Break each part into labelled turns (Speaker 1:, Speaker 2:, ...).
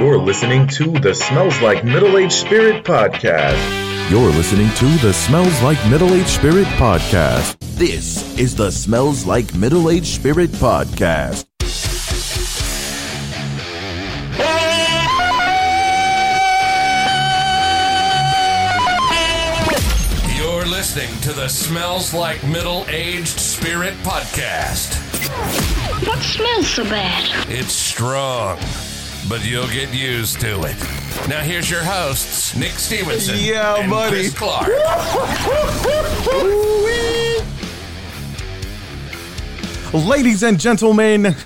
Speaker 1: You're listening to the Smells Like Middle Age Spirit podcast.
Speaker 2: You're listening to the Smells Like Middle Age Spirit podcast. This is the Smells Like Middle Age Spirit podcast.
Speaker 3: You're listening to the Smells Like Middle Aged Spirit podcast.
Speaker 4: What smells so bad?
Speaker 3: It's strong, but you'll get used to it. Now here's your hosts, Nick Stevenson
Speaker 2: Yeah,
Speaker 3: and
Speaker 2: buddy.
Speaker 3: Chris Clark.
Speaker 5: Ladies and gentlemen,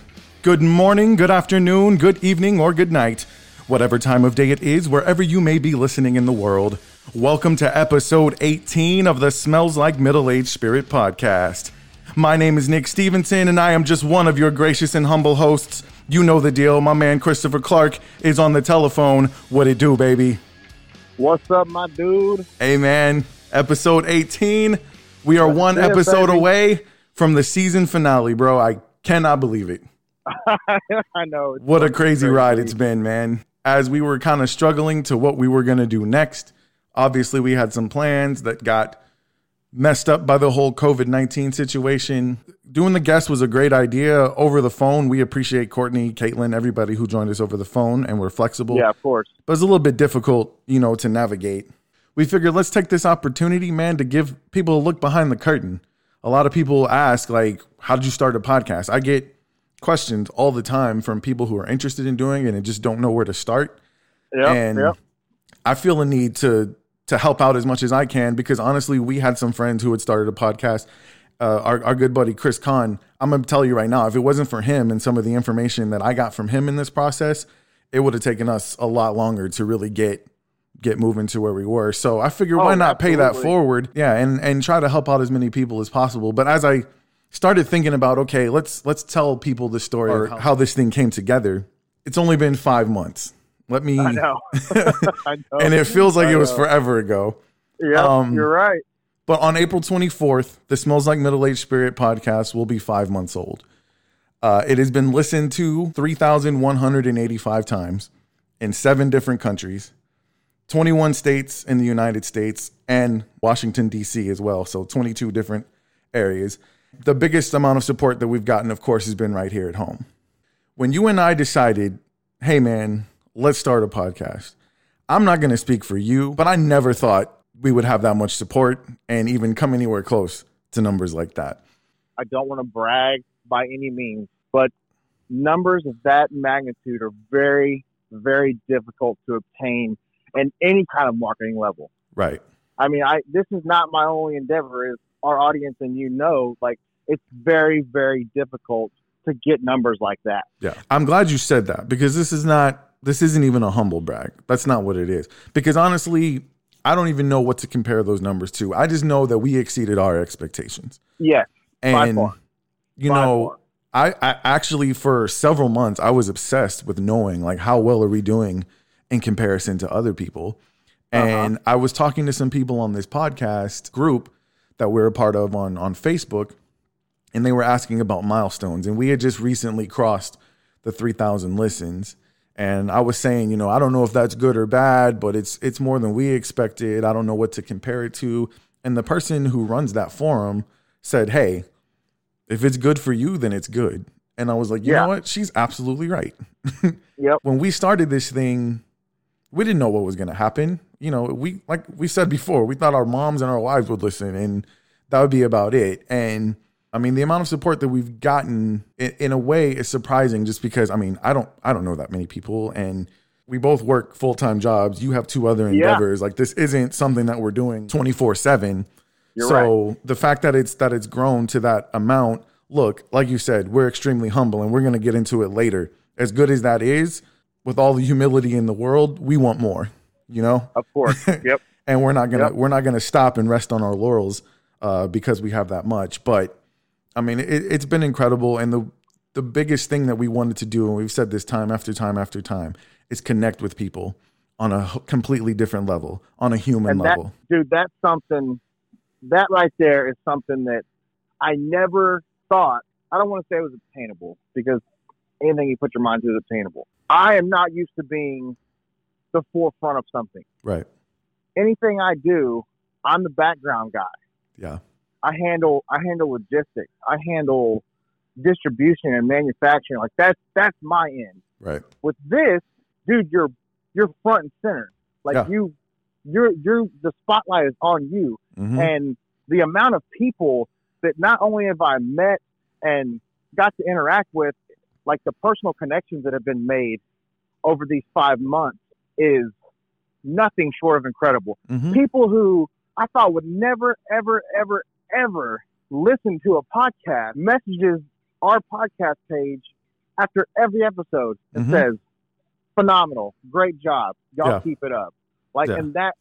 Speaker 5: good morning, good afternoon, good evening, or good night. Whatever time of day it is, wherever you may be listening in the world. Welcome to episode 18 of the Smells Like Middle Aged Spirit podcast. My name is Nick Stevenson, and I am just one of your gracious and humble hosts. You know the deal. My man Christopher Clark is on the telephone. What it do, baby?
Speaker 6: What's up, my dude?
Speaker 5: Hey man, episode 18. We are one episode
Speaker 6: baby.
Speaker 5: away from the season finale, bro. I cannot believe it.
Speaker 6: I know. it's
Speaker 5: What a
Speaker 6: fucking
Speaker 5: crazy ride it's been, man. As we were kind of struggling to what we were going to do next, obviously we had some plans that got messed up by the whole COVID 19 situation. Doing the guest was a great idea over the phone. We appreciate Courtney, Caitlin, everybody who joined us over the phone and we're flexible
Speaker 6: Yeah, of course.
Speaker 5: but it's a little bit difficult, you know, to navigate. We figured let's take this opportunity, man, to give people a look behind the curtain. A lot of people ask, like, how did you start a podcast? I get questions all the time from people who are interested in doing it and just don't know where to start.
Speaker 6: Yep,
Speaker 5: and
Speaker 6: yep.
Speaker 5: I feel a need to to help out as much as I can because honestly, we had some friends who had started a podcast. Uh, our, our good buddy Chris Kahn, I'm gonna tell you right now, if it wasn't for him and some of the information that I got from him in this process, it would have taken us a lot longer to really get get moving to where we were. So I figured why
Speaker 6: Oh,
Speaker 5: not pay that forward? Yeah, and and try to help out as many people as possible. But as I started thinking about, okay, let's let's tell people the story or how this thing came together. It's only been five months. Let me
Speaker 6: I know. I know.
Speaker 5: and it feels like
Speaker 6: I
Speaker 5: it was
Speaker 6: know.
Speaker 5: forever ago.
Speaker 6: Yeah,
Speaker 5: um,
Speaker 6: you're right.
Speaker 5: But on April 24th, the Smells Like Middle Age Spirit podcast will be five months old. Uh, it has been listened to 3,185 times in seven different countries, 21 states in the United States, and Washington, D.C. as well. So 22 different areas. The biggest amount of support that we've gotten, of course, has been right here at home. When you and I decided, hey, man, let's start a podcast, I'm not going to speak for you, but I never thought we would have that much support and even come anywhere close to numbers like that.
Speaker 6: I don't want to brag by any means, but numbers of that magnitude are very, very difficult to obtain in any kind of marketing level.
Speaker 5: Right.
Speaker 6: I mean, I this is not my only endeavor. Is our audience and you know, like it's very, very difficult to get numbers like that.
Speaker 5: Yeah. I'm glad you said that because this is not, this isn't even a humble brag. That's not what it is. Because honestly, I don't even know what to compare those numbers to. I just know that we exceeded our expectations.
Speaker 6: Yes, by
Speaker 5: And, you know, I, I actually, for several months, I was obsessed with knowing like how well are we doing in comparison to other people. And I was talking to some people on this podcast group that we're a part of on on Facebook, and they were asking about milestones. And we had just recently crossed the 3,000 listens. And I was saying, you know, I don't know if that's good or bad, but it's it's more than we expected. I don't know what to compare it to. And the person who runs that forum said, "Hey, if it's good for you, then it's good." And I was like, "You
Speaker 6: Yeah.
Speaker 5: know what? She's absolutely right."
Speaker 6: Yep.
Speaker 5: when we started this thing, we didn't know what was going to happen. You know, we like we said before, we thought our moms and our wives would listen, and that would be about it. And I mean, the amount of support that we've gotten, in, in a way, is surprising. Just because, I mean, I don't, I don't know that many people, and we both work full time jobs. You have two other
Speaker 6: Yeah.
Speaker 5: endeavors. Like this isn't something that we're doing twenty four seven.
Speaker 6: You're
Speaker 5: So the fact that it's that it's grown to that amount, look, like you said, we're extremely humble, and we're going to get into it later. As good as that is, with all the humility in the world, we want more. You know,
Speaker 6: Of course. yep.
Speaker 5: and we're not gonna
Speaker 6: Yep.
Speaker 5: we're not gonna stop and rest on our laurels uh, because we have that much. But I mean, it, it's been incredible, and the the biggest thing that we wanted to do, and we've said this time after time after time, is connect with people on a completely different level, on a human
Speaker 6: and that,
Speaker 5: level.
Speaker 6: dude, that's something. That right there is something that I never thought. I don't want to say it was obtainable because anything you put your mind to is obtainable. I am not used to being the forefront of something.
Speaker 5: Right.
Speaker 6: Anything I do, I'm the background guy.
Speaker 5: Yeah.
Speaker 6: I handle I handle logistics. I handle distribution and manufacturing. Like that's that's my end.
Speaker 5: Right.
Speaker 6: With this, dude, you're you're front and center. Like
Speaker 5: Yeah.
Speaker 6: you you're you're the spotlight is on you.
Speaker 5: Mhm.
Speaker 6: And the amount of people that not only have I met and got to interact with, like the personal connections that have been made over these five months is nothing short of incredible.
Speaker 5: Mhm.
Speaker 6: People who I thought would never, ever, ever, ever listen to a podcast messages our podcast page after every episode and
Speaker 5: Mhm.
Speaker 6: says, phenomenal, great job. Y'all
Speaker 5: Yeah.
Speaker 6: keep it up. Like,
Speaker 5: Yeah.
Speaker 6: and that,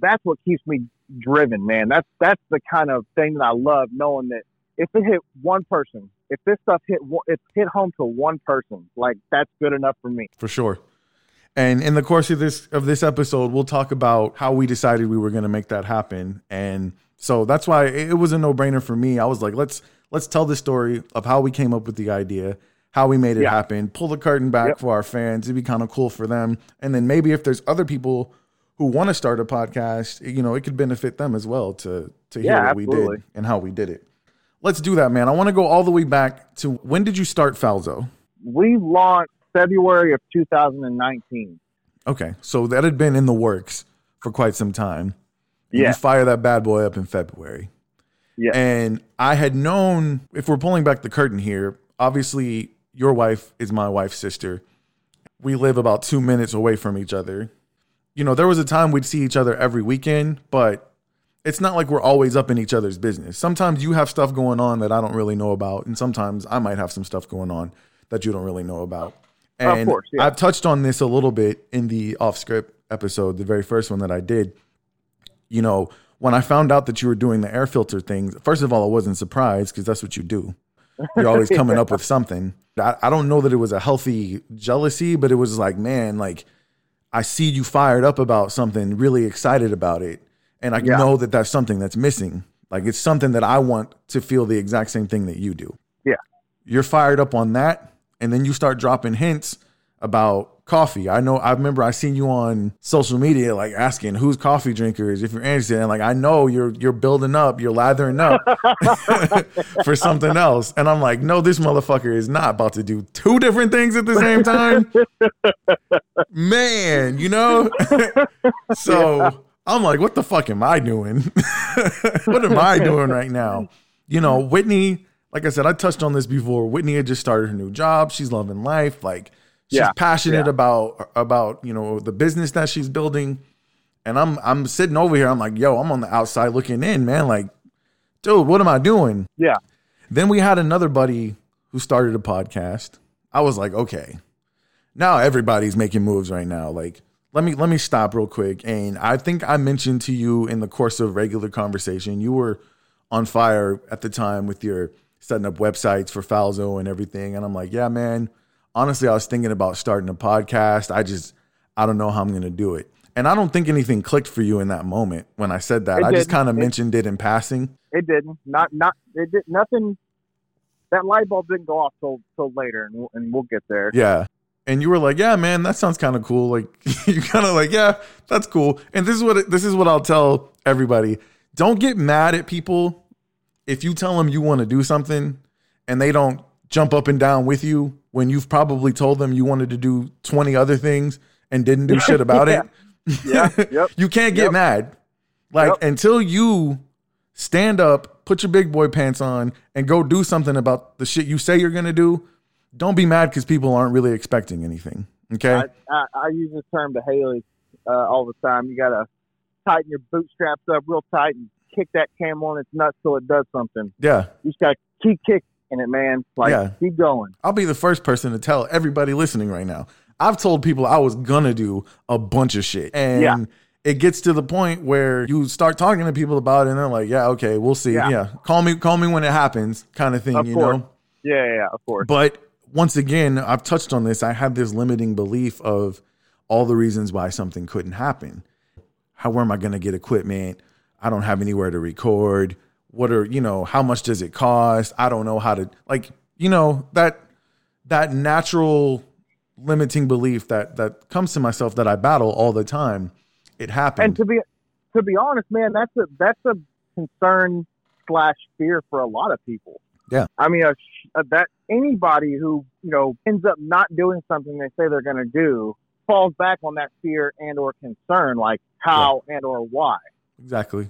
Speaker 6: that's what keeps me driven, man. That's, that's the kind of thing that I love knowing that if it hit one person, if this stuff hit, it hit home to one person, like that's good enough for me.
Speaker 5: for sure. And in the course of this of this episode, we'll talk about how we decided we were going to make that happen. And so that's why it was a no brainer for me. I was like, let's let's tell the story of how we came up with the idea, how we made it
Speaker 6: Yeah.
Speaker 5: happen, pull the curtain back
Speaker 6: Yep.
Speaker 5: for our fans. It'd be kind of cool for them. And then maybe if there's other people who want to start a podcast, you know, it could benefit them as well to to hear
Speaker 6: Yeah,
Speaker 5: what we did and how we did it. Let's do that, man. I want to go all the way back to when did you start Falzo?
Speaker 6: We launched February of 2019.
Speaker 5: Okay, so that had been in the works for quite some time.
Speaker 6: Yeah.
Speaker 5: You fire that bad boy up in February.
Speaker 6: Yeah.
Speaker 5: And I had known, if we're pulling back the curtain here, obviously your wife is my wife's sister. We live about two minutes away from each other. You know, there was a time we'd see each other every weekend, but it's not like we're always up in each other's business. Sometimes you have stuff going on that I don't really know about, and sometimes I might have some stuff going on that you don't really know about.
Speaker 6: Of
Speaker 5: And
Speaker 6: course, yeah.
Speaker 5: I've touched on this a little bit in the off script episode, the very first one that I did. You know, when I found out that you were doing the air filter things, first of all, I wasn't surprised because that's what you do. You're always coming up with something. I, I don't know that it was a healthy jealousy, but it was like, man, like I see you fired up about something, really excited about it. And I
Speaker 6: Yeah.
Speaker 5: know that that's something that's missing. Like it's something that I want to feel the exact same thing that you do.
Speaker 6: Yeah.
Speaker 5: You're fired up on that. And then you start dropping hints about coffee. I know I remember I seen you on social media like asking who's coffee drinkers if you're interested. And like I know you're you're building up, you're lathering up for something else. And I'm like, no, this motherfucker is not about to do two different things at the same time. Man, you know? so I'm like, what the fuck am I doing? what am I doing right now? You know, Whitney, like I said, I touched on this before. Whitney had just started her new job. She's loving life. Like she's
Speaker 6: Yeah,
Speaker 5: passionate
Speaker 6: yeah.
Speaker 5: about about, you know, the business that she's building. And I'm I'm sitting over here. I'm like, yo, I'm on the outside looking in, man. Like, dude, what am I doing?
Speaker 6: Yeah.
Speaker 5: Then we had another buddy who started a podcast. I was like, okay, now everybody's making moves right now. Like, let me let me stop real quick. And I think I mentioned to you in the course of regular conversation, you were on fire at the time with your setting up websites for Falzo and everything. And I'm like, yeah, man. Honestly, I was thinking about starting a podcast. I just I don't know how I'm gonna do it. And I don't think anything clicked for you in that moment when I said that.
Speaker 6: It
Speaker 5: I just
Speaker 6: didn't.
Speaker 5: kind of mentioned it in passing.
Speaker 6: It didn't. Not not it did nothing. That light bulb didn't go off till till later, and we'll, and we'll get there.
Speaker 5: Yeah. And you were like, "Yeah, man, that sounds kind of cool." Like you kind of like, "Yeah, that's cool." And this is what this is what I'll tell everybody. Don't get mad at people if you tell them you want to do something and they don't jump up and down with you when you've probably told them you wanted to do 20 other things and didn't do shit about it.
Speaker 6: Yeah. Yep.
Speaker 5: you can't get
Speaker 6: Yep.
Speaker 5: mad. Like
Speaker 6: Yep.
Speaker 5: until you stand up, put your big boy pants on, and go do something about the shit you say you're gonna do. Don't be mad because people aren't really expecting anything. Okay.
Speaker 6: I, I, I use this term to Haley uh, all the time. You gotta tighten your bootstraps up real tight and kick that camel on its nuts till it does something.
Speaker 5: yeah.
Speaker 6: You just gotta keep kicking it, man. Like
Speaker 5: Yeah.
Speaker 6: keep going.
Speaker 5: I'll be the first person to tell everybody listening right now. I've told people I was gonna do a bunch of shit. And
Speaker 6: Yeah.
Speaker 5: it gets to the point where you start talking to people about it and they're like, Yeah, okay, we'll see. Yeah.
Speaker 6: Yeah.
Speaker 5: Call me call me when it happens, kind of thing,
Speaker 6: Of
Speaker 5: you
Speaker 6: course.
Speaker 5: know?
Speaker 6: Yeah, yeah, of course.
Speaker 5: But once again, I've touched on this. I had this limiting belief of all the reasons why something couldn't happen. How where am I to get equipment? I don't have anywhere to record. What are, you know, how much does it cost? I don't know how to like, you know, that that natural limiting belief that that comes to myself that I battle all the time. It happened.
Speaker 6: And to be to be honest, man, that's a that's a concern slash fear for a lot of people.
Speaker 5: Yeah.
Speaker 6: I mean, a, a, that anybody who you know ends up not doing something they say they're going to do falls back on that fear and or concern, like how and or why.
Speaker 5: Exactly.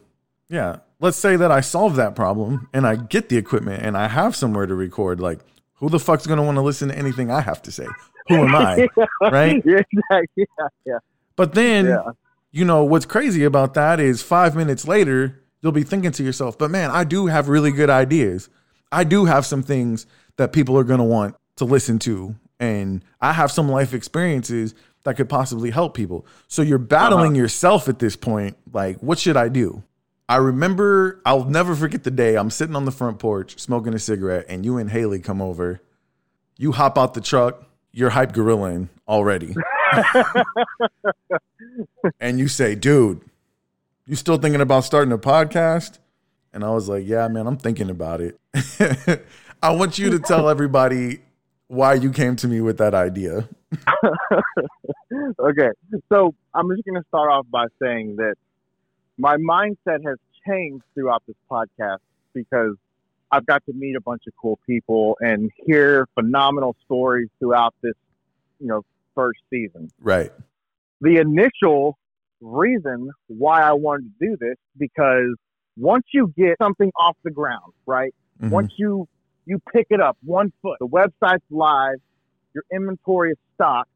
Speaker 5: Yeah. Let's say that I solve that problem and I get the equipment and I have somewhere to record. Like, who the fuck's going to want to listen to anything I have to say? Who am I? right?
Speaker 6: Yeah, exactly. yeah, yeah.
Speaker 5: But then,
Speaker 6: Yeah.
Speaker 5: you know, what's crazy about that is five minutes later, you'll be thinking to yourself, but man, I do have really good ideas. I do have some things that people are going to want to listen to. And I have some life experiences that could possibly help people. So you're uh-huh. battling yourself at this point. Like, what should I do? I remember, I'll never forget the day I'm sitting on the front porch smoking a cigarette, and you and Haley come over. You hop out the truck, you're hype gorillaing already. and you say, dude, you still thinking about starting a podcast? And I was like, yeah, man, I'm thinking about it. I want you to tell everybody why you came to me with that idea.
Speaker 6: okay, so I'm just going to start off by saying that my mindset has changed throughout this podcast because I've got to meet a bunch of cool people and hear phenomenal stories throughout this, you know, first season.
Speaker 5: Right.
Speaker 6: The initial reason why I wanted to do this because once you get something off the ground, right?
Speaker 5: Mhm.
Speaker 6: Once you you pick it up one foot, the website's live, your inventory is stocked.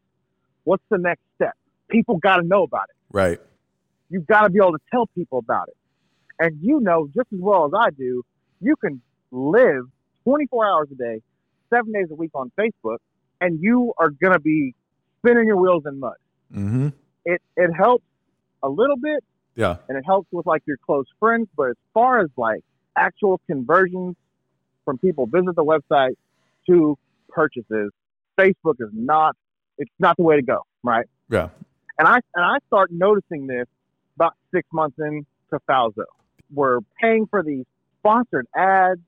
Speaker 6: What's the next step? People got to know about it.
Speaker 5: Right.
Speaker 6: You've got to be able to tell people about it. And you know just as well as I do, you can live 24 hours a day, seven days a week on Facebook, and you are going to be spinning your wheels in mud.
Speaker 5: Mm-hmm.
Speaker 6: It, it helps a little bit
Speaker 5: Yeah.
Speaker 6: and it helps with like your close friends. But as far as like actual conversions from people visit the website to purchases, Facebook is not it's not the way to go, right?
Speaker 5: Yeah.
Speaker 6: And I and I start noticing this about six months into Falzo. We're paying for these sponsored ads,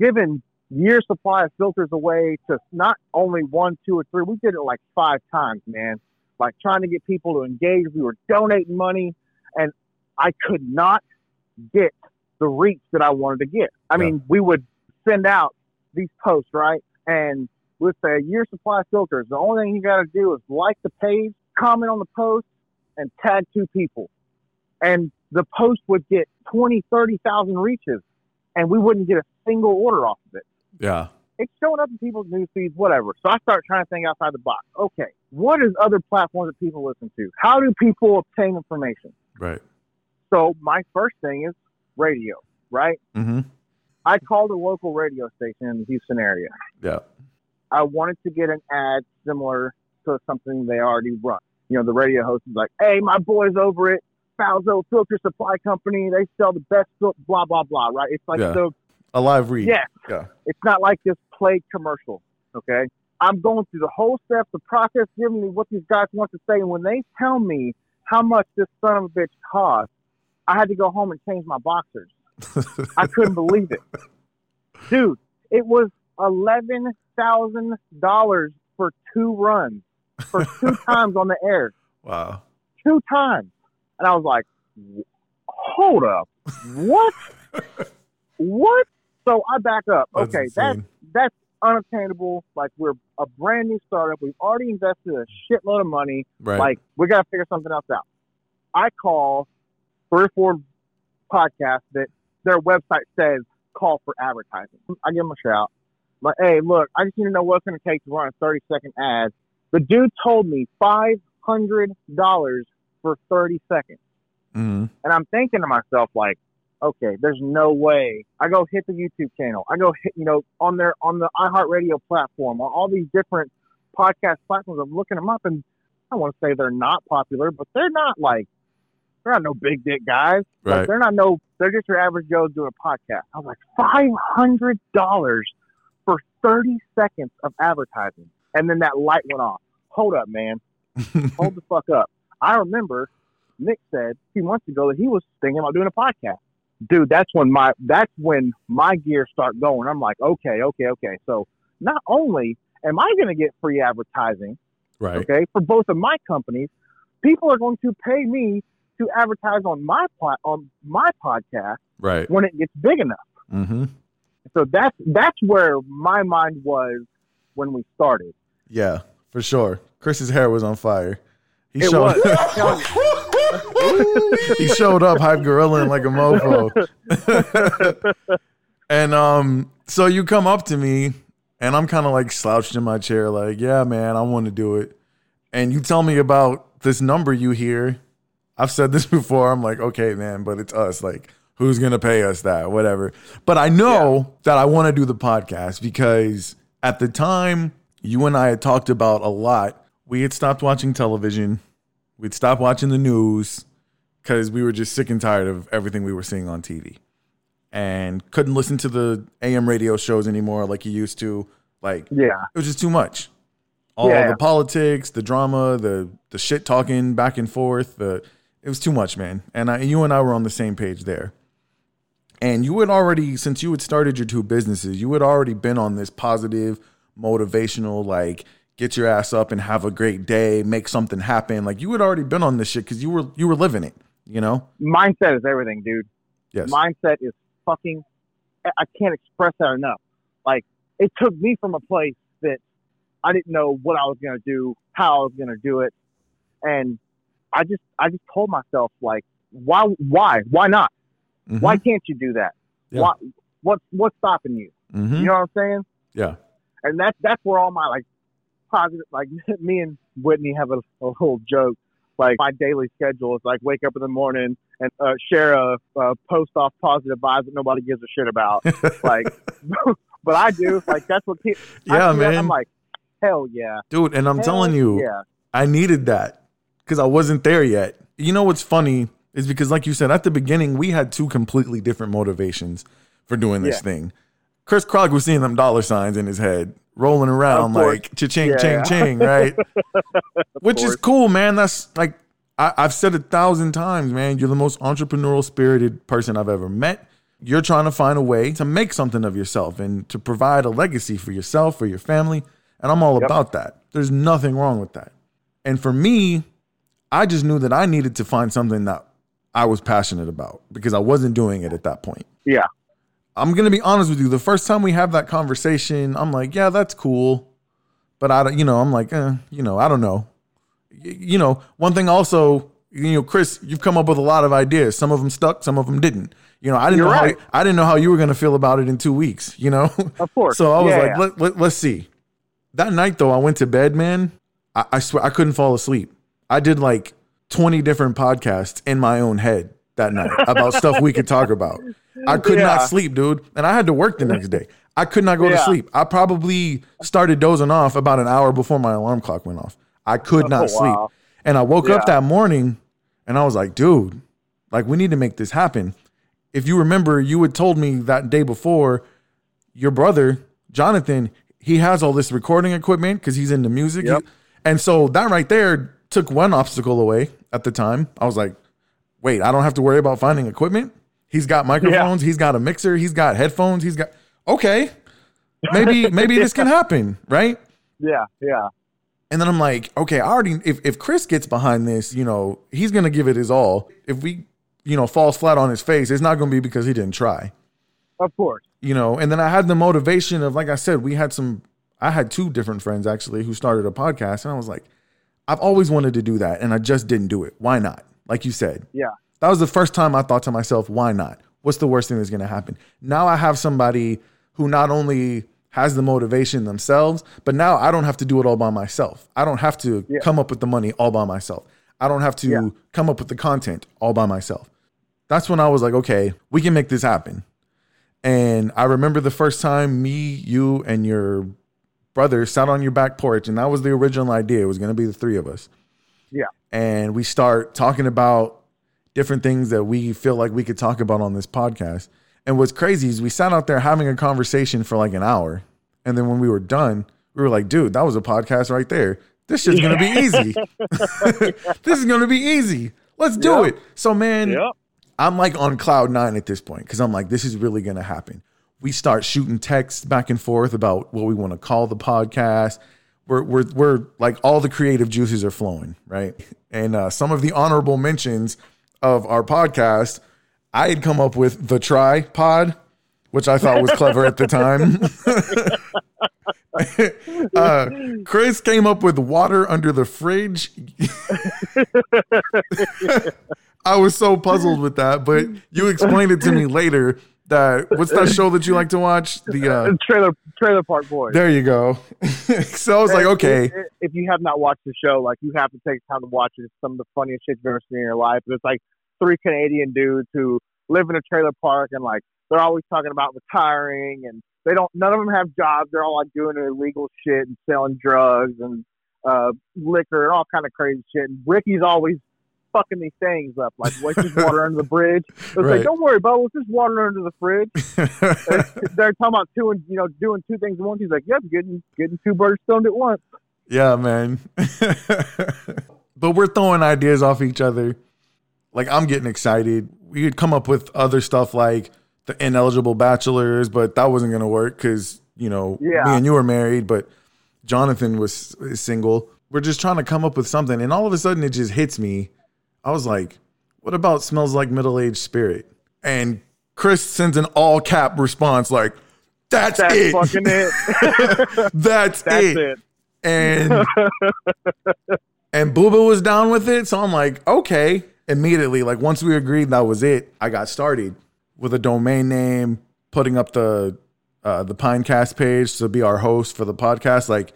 Speaker 6: giving year supply of filters away to not only one, two, or three. We did it like five times, man. Like trying to get people to engage. We were donating money, and I could not get the reach that I wanted to get. I
Speaker 5: Yeah.
Speaker 6: mean, we would send out these posts, right? And with a year supply of filters, the only thing you got to do is like the page, comment on the post, and tag two people. And the post would get 20, 30,000 reaches, and we wouldn't get a single order off of it.
Speaker 5: Yeah.
Speaker 6: It's showing up in people's news feeds, whatever. So I start trying to think outside the box. Okay, what is other platforms that people listen to? How do people obtain information?
Speaker 5: Right.
Speaker 6: So my first thing is radio, right?
Speaker 5: Mm-hmm.
Speaker 6: I called a local radio station in the Houston area.
Speaker 5: Yeah.
Speaker 6: I wanted to get an ad similar to something they already run. You know, the radio host is like, "Hey, my boys over at Falzo Filter Supply Company, they sell the best blah blah blah." Right? It's like
Speaker 5: Yeah.
Speaker 6: the
Speaker 5: A live read.
Speaker 6: yeah,
Speaker 5: Yeah.
Speaker 6: it's not like this played commercial. Okay, I'm going through the whole steps, the process, giving me what these guys want to say, and when they tell me how much this son of a bitch costs, I had to go home and change my boxers. I couldn't believe it, dude. It was eleven thousand dollars for two runs, for two times on the air,
Speaker 5: Wow.
Speaker 6: two times, and I was like, "Hold up, what? what?" So I back up.
Speaker 5: That's
Speaker 6: okay, that's
Speaker 5: insane.
Speaker 6: that's unattainable. Like we're a brand new startup. We've already invested a shitload of money.
Speaker 5: Right.
Speaker 6: Like we got to figure something else out. I call three or four podcasts that their website says call for advertising. I give them a shout. Like, hey, look, I just need to know what's going to take to run a 30 second ad. The dude told me $500 for 30 seconds.
Speaker 5: mm-hmm.
Speaker 6: And I'm thinking to myself, like, okay, there's no way. I go hit the YouTube channel. I go hit, you know, on their on the iHeartRadio platform, on all these different podcast platforms. I'm looking them up, and I want to say they're not popular, but they're not like they're not no big dick guys. Like, they're not no. They're just your average Joe doing a podcast. I was like, five hundred dollars for thirty seconds of advertising, and then that light went off. Hold up, man hold the fuck up. I remember Nick said a few months ago that he was thinking about doing a podcast. Dude, that's when my that's when my gears start going. I'm like, okay, okay, okay. So not only am I going to get free advertising?
Speaker 5: Right.
Speaker 6: Okay, for both of my companies, people are going to pay me to advertise on my pod, on my podcast
Speaker 5: Right.
Speaker 6: when it gets big enough.
Speaker 5: Mm-hmm.
Speaker 6: So that's that's where my mind was when we started.
Speaker 5: Yeah, for sure. Chris's hair was on fire. He
Speaker 6: It
Speaker 5: showed
Speaker 6: was. I'm telling you.
Speaker 5: he showed up hype gorilla like a mofo. and um, so you come up to me, and I'm kind of like slouched in my chair, like, yeah, man, I want to do it. And you tell me about this number you hear. I've said this before. I'm like, okay, man, but it's us. Like, who's gonna pay us that? Whatever. But I know that I want to do the podcast because at the time you and I had talked about a lot. We had stopped watching television. We'd stopped watching the news because we were just sick and tired of everything we were seeing on TV and couldn't listen to the AM radio shows anymore like you used to. Like,
Speaker 6: Yeah.
Speaker 5: it was just too much. All
Speaker 6: Yeah.
Speaker 5: the politics, the drama, the the shit talking back and forth. The it was too much, man. And I, you and I were on the same page there. And you had already, since you had started your two businesses, you had already been on this positive, motivational, like get your ass up and have a great day, make something happen. Like you had already been on this shit because you were you were living it. You know?
Speaker 6: Mindset is everything, dude.
Speaker 5: Yes.
Speaker 6: Mindset is fucking. I- can't express that enough. Like it took me from a place that I didn't know what I was gonna do, how I was gonna do it, and I just I just told myself like, why why why not?
Speaker 5: Mhm.
Speaker 6: Why can't you do that?
Speaker 5: Yeah.
Speaker 6: Why what's what's stopping you?
Speaker 5: Mhm.
Speaker 6: You know what I'm saying?
Speaker 5: Yeah.
Speaker 6: and that's that's where all my like positive like me and Whitney have a, a little joke. Like my daily schedule is like wake up in the morning and uh, share a, a post off positive vibes that nobody gives a shit about. like, but I do. Like that's what people.
Speaker 5: Yeah,
Speaker 6: I
Speaker 5: man.
Speaker 6: I'm like, hell yeah,
Speaker 5: Dude, and I'm
Speaker 6: Hell
Speaker 5: telling you,
Speaker 6: yeah,
Speaker 5: I needed that because I wasn't there yet. You know what's funny is because, like you said, at the beginning, we had two completely different motivations for doing this
Speaker 6: Yeah.
Speaker 5: thing. Chris Clark was seeing them dollar signs in his head, rolling around like cha-ching,
Speaker 6: Yeah,
Speaker 5: ching,
Speaker 6: yeah.
Speaker 5: ching, right? Which is cool, man. That's like I, I've said a thousand times, man. You're the most entrepreneurial spirited person I've ever met. You're trying to find a way to make something of yourself and to provide a legacy for yourself, for your family. And I'm all
Speaker 6: Yep.
Speaker 5: about that. There's nothing wrong with that. And for me, I just knew that I needed to find something that I was passionate about because I wasn't doing it at that point.
Speaker 6: yeah,
Speaker 5: I'm gonna be honest with you. The first time we have that conversation, I'm like, yeah, that's cool, but I, don't- you know, I'm like, eh, you know, I don't know. Y- You know, one thing also, you know, Chris, you've come up with a lot of ideas. Some of them stuck, some of them didn't. You know, I didn't
Speaker 6: You're
Speaker 5: know
Speaker 6: right.
Speaker 5: how I didn't know how you were gonna feel about it in two weeks. You know,
Speaker 6: of course.
Speaker 5: so I was
Speaker 6: Yeah,
Speaker 5: like,
Speaker 6: yeah.
Speaker 5: let, let, let's see. That night though, I went to bed, man. I, I swear I couldn't fall asleep. I did like 20 different podcasts in my own head that night about stuff we could talk about. I could
Speaker 6: Yeah.
Speaker 5: not sleep, dude. And I had to work the next day. I could not go to sleep. I probably started dozing off about an hour before my alarm clock went off. I could oh, not
Speaker 6: Oh,
Speaker 5: sleep.
Speaker 6: wow.
Speaker 5: And I woke up that morning and I was like, dude, like we need to make this happen. If you remember, you had told me that day before your brother, Jonathan, he has all this recording equipment because he's into music.
Speaker 6: Yep.
Speaker 5: And so that right there took one obstacle away at the time. I was like, wait, I don't have to worry about finding equipment. He's got microphones, he's got a mixer, he's got headphones, he's got okay. Maybe maybe this can happen, right?
Speaker 6: yeah, yeah,
Speaker 5: And then I'm like, okay, I already if, if Chris gets behind this, you know, he's gonna give it his all. If we, you know, falls flat on his face, it's not gonna be because he didn't try.
Speaker 6: of course.
Speaker 5: You know, and then I had the motivation of like I said, we had some I had two different friends actually who started a podcast, and I was like, I've always wanted to do that, and I just didn't do it. Why not? Like you said.
Speaker 6: Yeah,
Speaker 5: That was the first time I thought to myself, why not? What's the worst thing that's going to happen? Now I have somebody who not only has the motivation themselves, but now I don't have to do it all by myself. I don't have to
Speaker 6: Yeah.
Speaker 5: come up with the money all by myself. I don't have to
Speaker 6: Yeah.
Speaker 5: come up with the content all by myself. That's when I was like, okay, we can make this happen. And I remember the first time me, you, and your brother sat on your back porch, and that was the original idea. It was going to be the three of us
Speaker 6: yeah,
Speaker 5: and we start talking about different things that we feel like we could talk about on this podcast. And what's crazy is we sat out there having a conversation for like an hour. And then when we were done, we were like, dude, that was a podcast right there. This shit's gonna be easy. this is gonna be easy. Let's do
Speaker 6: Yep.
Speaker 5: it. So man,
Speaker 6: Yep.
Speaker 5: I'm like on cloud nine at this point because I'm like, this is really gonna happen. we start shooting texts back and forth about what we want to call the podcast. We're, we're, we're like all the creative juices are flowing, right? And uh, some of the honorable mentions of our podcast, I had come up with the tripod, which I thought was clever at the time. uh, Chris came up with water under the fridge. I was so puzzled with that, but you explained it to me later. That what's that show that you like to watch? The uh,
Speaker 6: trailer Trailer Park Boys.
Speaker 5: there you go. so I was like, okay,
Speaker 6: If, if you have not watched the show, like you have to take time to watch it. It's some of the funniest shit you've ever seen in your life. But it's like three Canadian dudes who live in a trailer park and like they're always talking about retiring and they don't. None of them have jobs. They're all like doing illegal shit and selling drugs and uh, liquor and all kind of crazy shit. And Ricky's always fucking these things up. Like, what's this water under the bridge? It's
Speaker 5: Right.
Speaker 6: like, don't worry, Bubba. It's just water under the fridge. They're, they're talking about two and you know doing two things at once. He's like, yep, getting getting two birds stoned at once.
Speaker 5: yeah, man. but we're throwing ideas off each other. Like I'm getting excited. We could come up with other stuff like the ineligible bachelors, but that wasn't gonna work because you know
Speaker 6: Yeah.
Speaker 5: me and you were married, but Jonathan was single. We're just trying to come up with something, and all of a sudden it just hits me. I was like, "What about smells like middle aged spirit?" And Chris sends an all cap response like, "That's,
Speaker 6: That's
Speaker 5: it.
Speaker 6: fucking it.
Speaker 5: That's,
Speaker 6: That's
Speaker 5: it."
Speaker 6: it.
Speaker 5: And and Booba was down with it, so I'm like, okay. Immediately, like once we agreed that was it, I got started with a domain name, putting up the uh, the Pinecast page to be our host for the podcast. Like,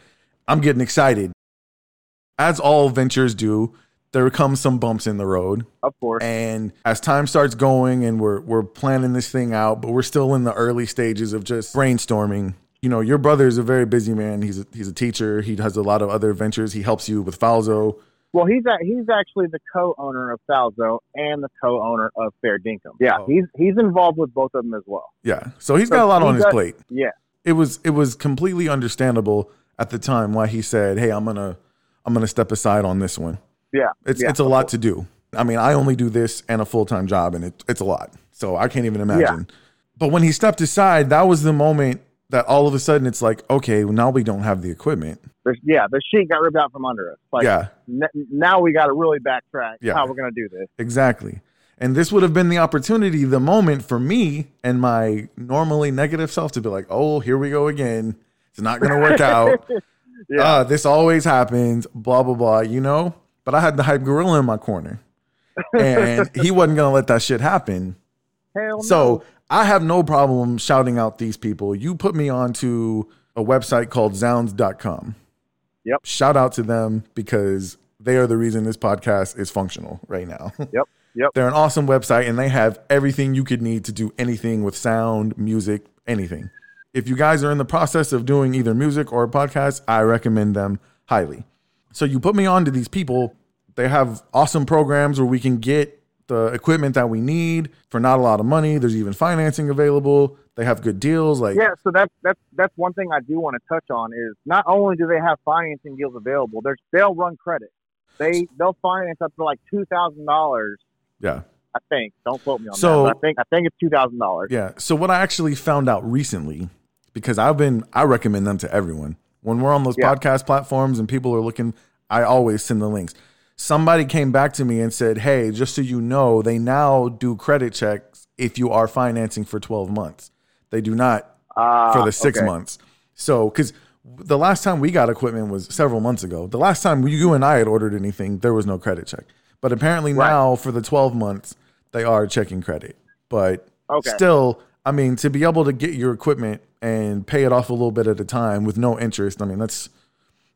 Speaker 5: I'm getting excited. As all ventures do, there comes some bumps in the road.
Speaker 6: Of course.
Speaker 5: And as time starts going and we're we're planning this thing out, but we're still in the early stages of just brainstorming. You know, your brother is a very busy man. He's a, he's a teacher. He has a lot of other ventures. He helps you with Falzo.
Speaker 6: Well, he's a, he's actually the co-owner of Falzo and the co-owner of Fair Dinkum. Yeah,
Speaker 5: Oh.
Speaker 6: he's he's involved with both of them as well.
Speaker 5: Yeah. So he's got a lot on his
Speaker 6: does-
Speaker 5: plate.
Speaker 6: Yeah,
Speaker 5: It was it was completely understandable at the time why he said, "Hey, I'm going to I'm going to step aside on this one."
Speaker 6: Yeah.
Speaker 5: It's
Speaker 6: yeah.
Speaker 5: it's a lot to do. I mean, I only do this and a full time job, and it, it's a lot. So I can't even imagine. But when he stepped aside, that was the moment that all of a sudden it's like, okay, well, now we don't have the equipment.
Speaker 6: There's, yeah, the sheet got ripped out from under us. Like,
Speaker 5: yeah,
Speaker 6: n- now we got to really backtrack
Speaker 5: Yeah.
Speaker 6: how we're gonna do this.
Speaker 5: exactly. And this would have been the opportunity, the moment for me and my normally negative self to be like, oh, here we go again. It's not going to work out.
Speaker 6: Yeah.
Speaker 5: uh, this always happens, blah, blah, blah, you know? But I had the hype gorilla in my corner. And he wasn't going to let that shit happen.
Speaker 6: Hell no.
Speaker 5: So I have no problem shouting out these people. You put me onto a website called zounds.com.
Speaker 6: Yep.
Speaker 5: Shout out to them because they are the reason this podcast is functional right now.
Speaker 6: Yep. Yep.
Speaker 5: They're an awesome website and they have everything you could need to do anything with sound, music, anything. If you guys are in the process of doing either music or a podcast, I recommend them highly. So you put me on to these people. They have awesome programs where we can get the equipment that we need for not a lot of money. There's even financing available. They have good deals. Like
Speaker 6: Yeah, so that's that's that's one thing I do want to touch on is not only do they have financing deals available, there's they'll run credit. They they'll finance up to like two thousand dollars.
Speaker 5: yeah.
Speaker 6: I think. Don't quote me on
Speaker 5: So-
Speaker 6: that. But I think I think it's two thousand dollars.
Speaker 5: Yeah. So what I actually found out recently, because I've been I recommend them to everyone. When we're on those
Speaker 6: Yeah.
Speaker 5: podcast platforms and people are looking, I always send the links. Somebody came back to me and said, Hey, just so you know, they now do credit checks if you are financing for 12 months. They do not
Speaker 6: Uh,
Speaker 5: for the six
Speaker 6: okay.
Speaker 5: months. So, because the last time we got equipment was several months ago. The last time you and I had ordered anything, there was no credit check. But apparently
Speaker 6: Right.
Speaker 5: now for the 12 months, they are checking credit. But
Speaker 6: Okay.
Speaker 5: still, I mean, to be able to get your equipment and pay it off a little bit at a time with no interest, I mean, that's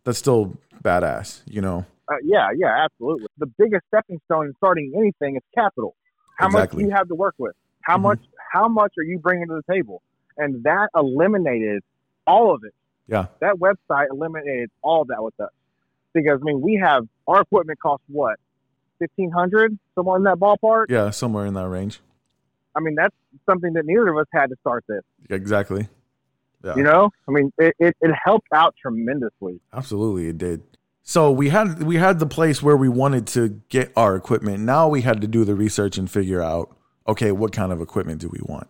Speaker 5: that's still badass, you know.
Speaker 6: Uh, yeah, yeah, absolutely. The biggest stepping stone in starting anything is capital. How much
Speaker 5: Exactly.
Speaker 6: do you have to work with? How
Speaker 5: Mhm.
Speaker 6: much how much are you bringing to the table? And that eliminated all of it.
Speaker 5: Yeah.
Speaker 6: That website eliminated all that with us. Because I mean, we have our equipment costs what? Fifteen hundred, somewhere in that ballpark.
Speaker 5: Yeah, somewhere in that range.
Speaker 6: I mean, that's something that neither of us had to start this.
Speaker 5: Exactly. Yeah.
Speaker 6: You know, I mean, it, it, it helped out tremendously.
Speaker 5: Absolutely, it did. So we had we had the place where we wanted to get our equipment. Now we had to do the research and figure out, okay, what kind of equipment do we want?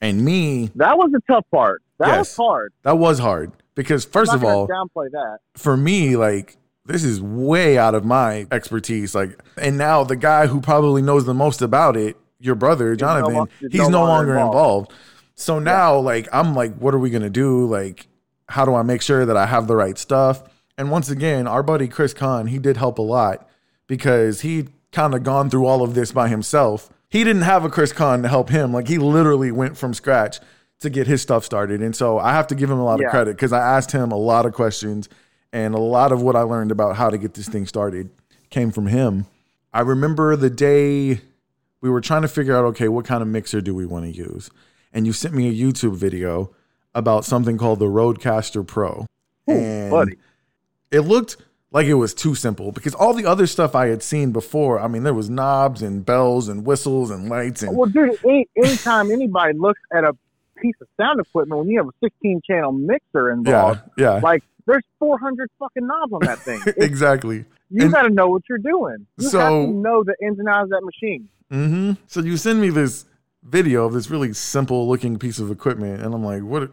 Speaker 5: And me,
Speaker 6: That was the tough part. That
Speaker 5: Yes.
Speaker 6: was hard.
Speaker 5: that was hard because first
Speaker 6: I'm
Speaker 5: of
Speaker 6: not
Speaker 5: all,
Speaker 6: downplay that.
Speaker 5: for me, like this is way out of my expertise. Like, and now the guy who probably knows the most about it, your brother Jonathan, he's
Speaker 6: no
Speaker 5: no
Speaker 6: longer
Speaker 5: longer
Speaker 6: involved.
Speaker 5: involved. So now, like, I'm like, what are we gonna do? Like, how do I make sure that I have the right stuff? And once again, our buddy Chris Kahn, he did help a lot because he kind of gone through all of this by himself. He didn't have a Chris Kahn to help him. Like, he literally went from scratch to get his stuff started. And so I have to give him a lot
Speaker 6: Yeah.
Speaker 5: of credit because I asked him a lot of questions and a lot of what I learned about how to get this thing started came from him. I remember the day we were trying to figure out okay, what kind of mixer do we want to use? And you sent me a YouTube video about something called the RodeCaster Pro. and
Speaker 6: buddy.
Speaker 5: it looked like it was too simple because all the other stuff I had seen before, I mean, there was knobs and bells and whistles and lights and
Speaker 6: Well, dude, any, anytime anybody looks at a piece of sound equipment when you have a 16 channel mixer involved,
Speaker 5: yeah, yeah.
Speaker 6: like there's 400 fucking knobs on that thing.
Speaker 5: Exactly.
Speaker 6: you got to know what you're doing. You have
Speaker 5: So-
Speaker 6: to know the ins and outs of that machine.
Speaker 5: hmm So you send me this video of this really simple looking piece of equipment, and I'm like, what?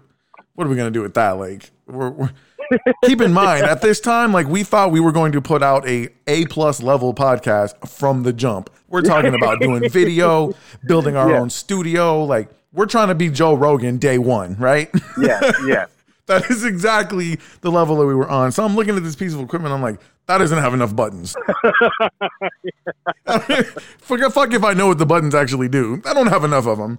Speaker 5: What are we gonna do with that? Like, we're, we're keep in mind at this time, like we thought we were going to put out a A plus level podcast from the jump. We're talking about doing video, building our
Speaker 6: Yeah.
Speaker 5: own studio. Like, we're trying to be Joe Rogan day one, right?
Speaker 6: Yeah, yeah.
Speaker 5: That is exactly the level that we were on. So I'm looking at this piece of equipment. I'm like, that doesn't have enough buttons. Forget fuck if I know what the buttons actually do. I don't have enough of them.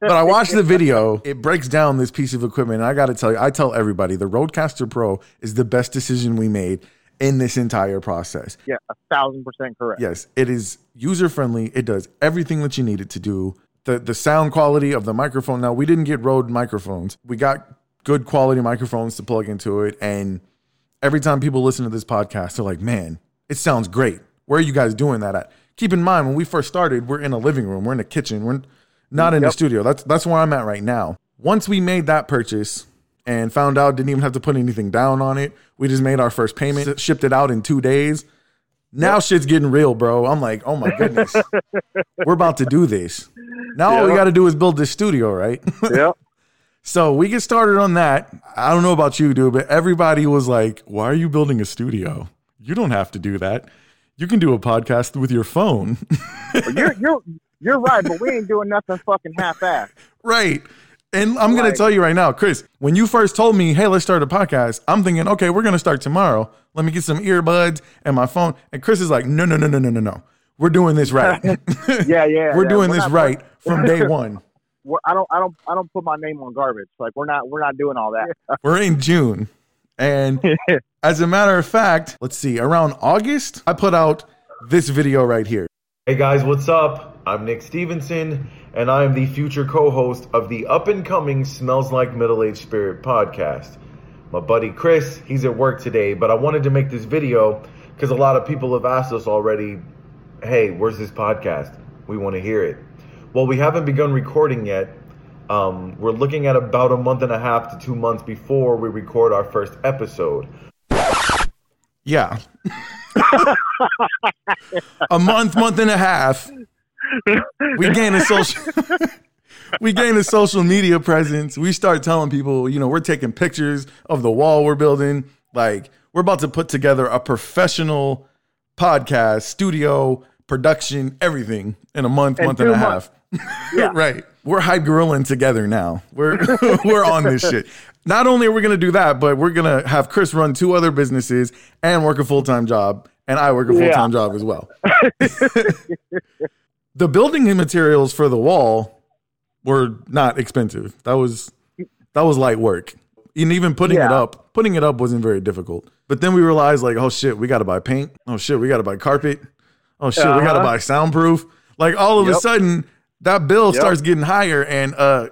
Speaker 5: but I watched the video. It breaks down this piece of equipment. And I got to tell you, I tell everybody the RodeCaster Pro is the best decision we made in this entire process.
Speaker 6: Yeah, a thousand percent correct.
Speaker 5: Yes, it is user friendly. It does everything that you need it to do. The the sound quality of the microphone. Now we didn't get Rode microphones. We got good quality microphones to plug into it. And every time people listen to this podcast, they're like, "Man, it sounds great. Where are you guys doing that at?" Keep in mind when we first started, we're in a living room, we're in a kitchen, we're not in a studio. That's that's where I'm at right now. Once we made that purchase and found out didn't even have to put anything down on it, we just made our first payment, shipped it out in two days. Now shit's getting real, bro. I'm like, oh my goodness, we're about to do this. Now all we got to do is build this studio, right?
Speaker 6: Yep.
Speaker 5: So we get started on that. I don't know about you, dude, but everybody was like, why are you building a studio? You don't have to do that. You can do a podcast with your phone.
Speaker 6: you're you're you're right, but we ain't doing nothing fucking half assed.
Speaker 5: right. And I'm going to tell you right now, Chris, when you first told me, hey, let's start a podcast, I'm thinking, okay, we're going to start tomorrow. Let me get some earbuds and my phone. And Chris is like, no, no, no, no, no, no, no. We're doing this right.
Speaker 6: Yeah, yeah.
Speaker 5: we're
Speaker 6: yeah.
Speaker 5: doing this
Speaker 6: not-
Speaker 5: right from day one.
Speaker 6: We're- I don't I don't I don't put my name on garbage. Like we're not we're not doing all that.
Speaker 5: We're in June. And as a matter of fact, let's see, around August, I put out this video right here.
Speaker 1: Hey guys, what's up? I'm Nick Stevenson, and I am the future co host of the up and coming Smells Like Middle Aged Spirit podcast. My buddy Chris, he's at work today, but I wanted to make this video because a lot of people have asked us already hey, where's this podcast? We want to hear it. Well, we haven't begun recording yet. Um, we're looking at about a month and a half to two months before we record our first episode.
Speaker 5: Yeah. a month, month and a half. We gain a social we gain a social media presence. We start telling people, you know, we're taking pictures of the wall we're building. Like, we're about to put together a professional podcast, studio, production, everything in a month,
Speaker 6: In
Speaker 5: month and
Speaker 6: two
Speaker 5: a half.
Speaker 6: Yeah.
Speaker 5: right. We're hype gorilling together now. We're we're on this shit. Not only are we gonna do that, but we're gonna have Chris run two other businesses and work a full time job, and I work a full time job as well. the building materials for the wall were not expensive. That was that was light work. And even putting it up, putting it up wasn't very difficult. But then we realized like, oh shit, we gotta buy paint. Oh shit, we gotta buy carpet. Oh shit, we gotta
Speaker 6: Uh-huh.
Speaker 5: buy soundproof. Like all of a sudden, that bill
Speaker 6: Yep.
Speaker 5: starts getting higher and uh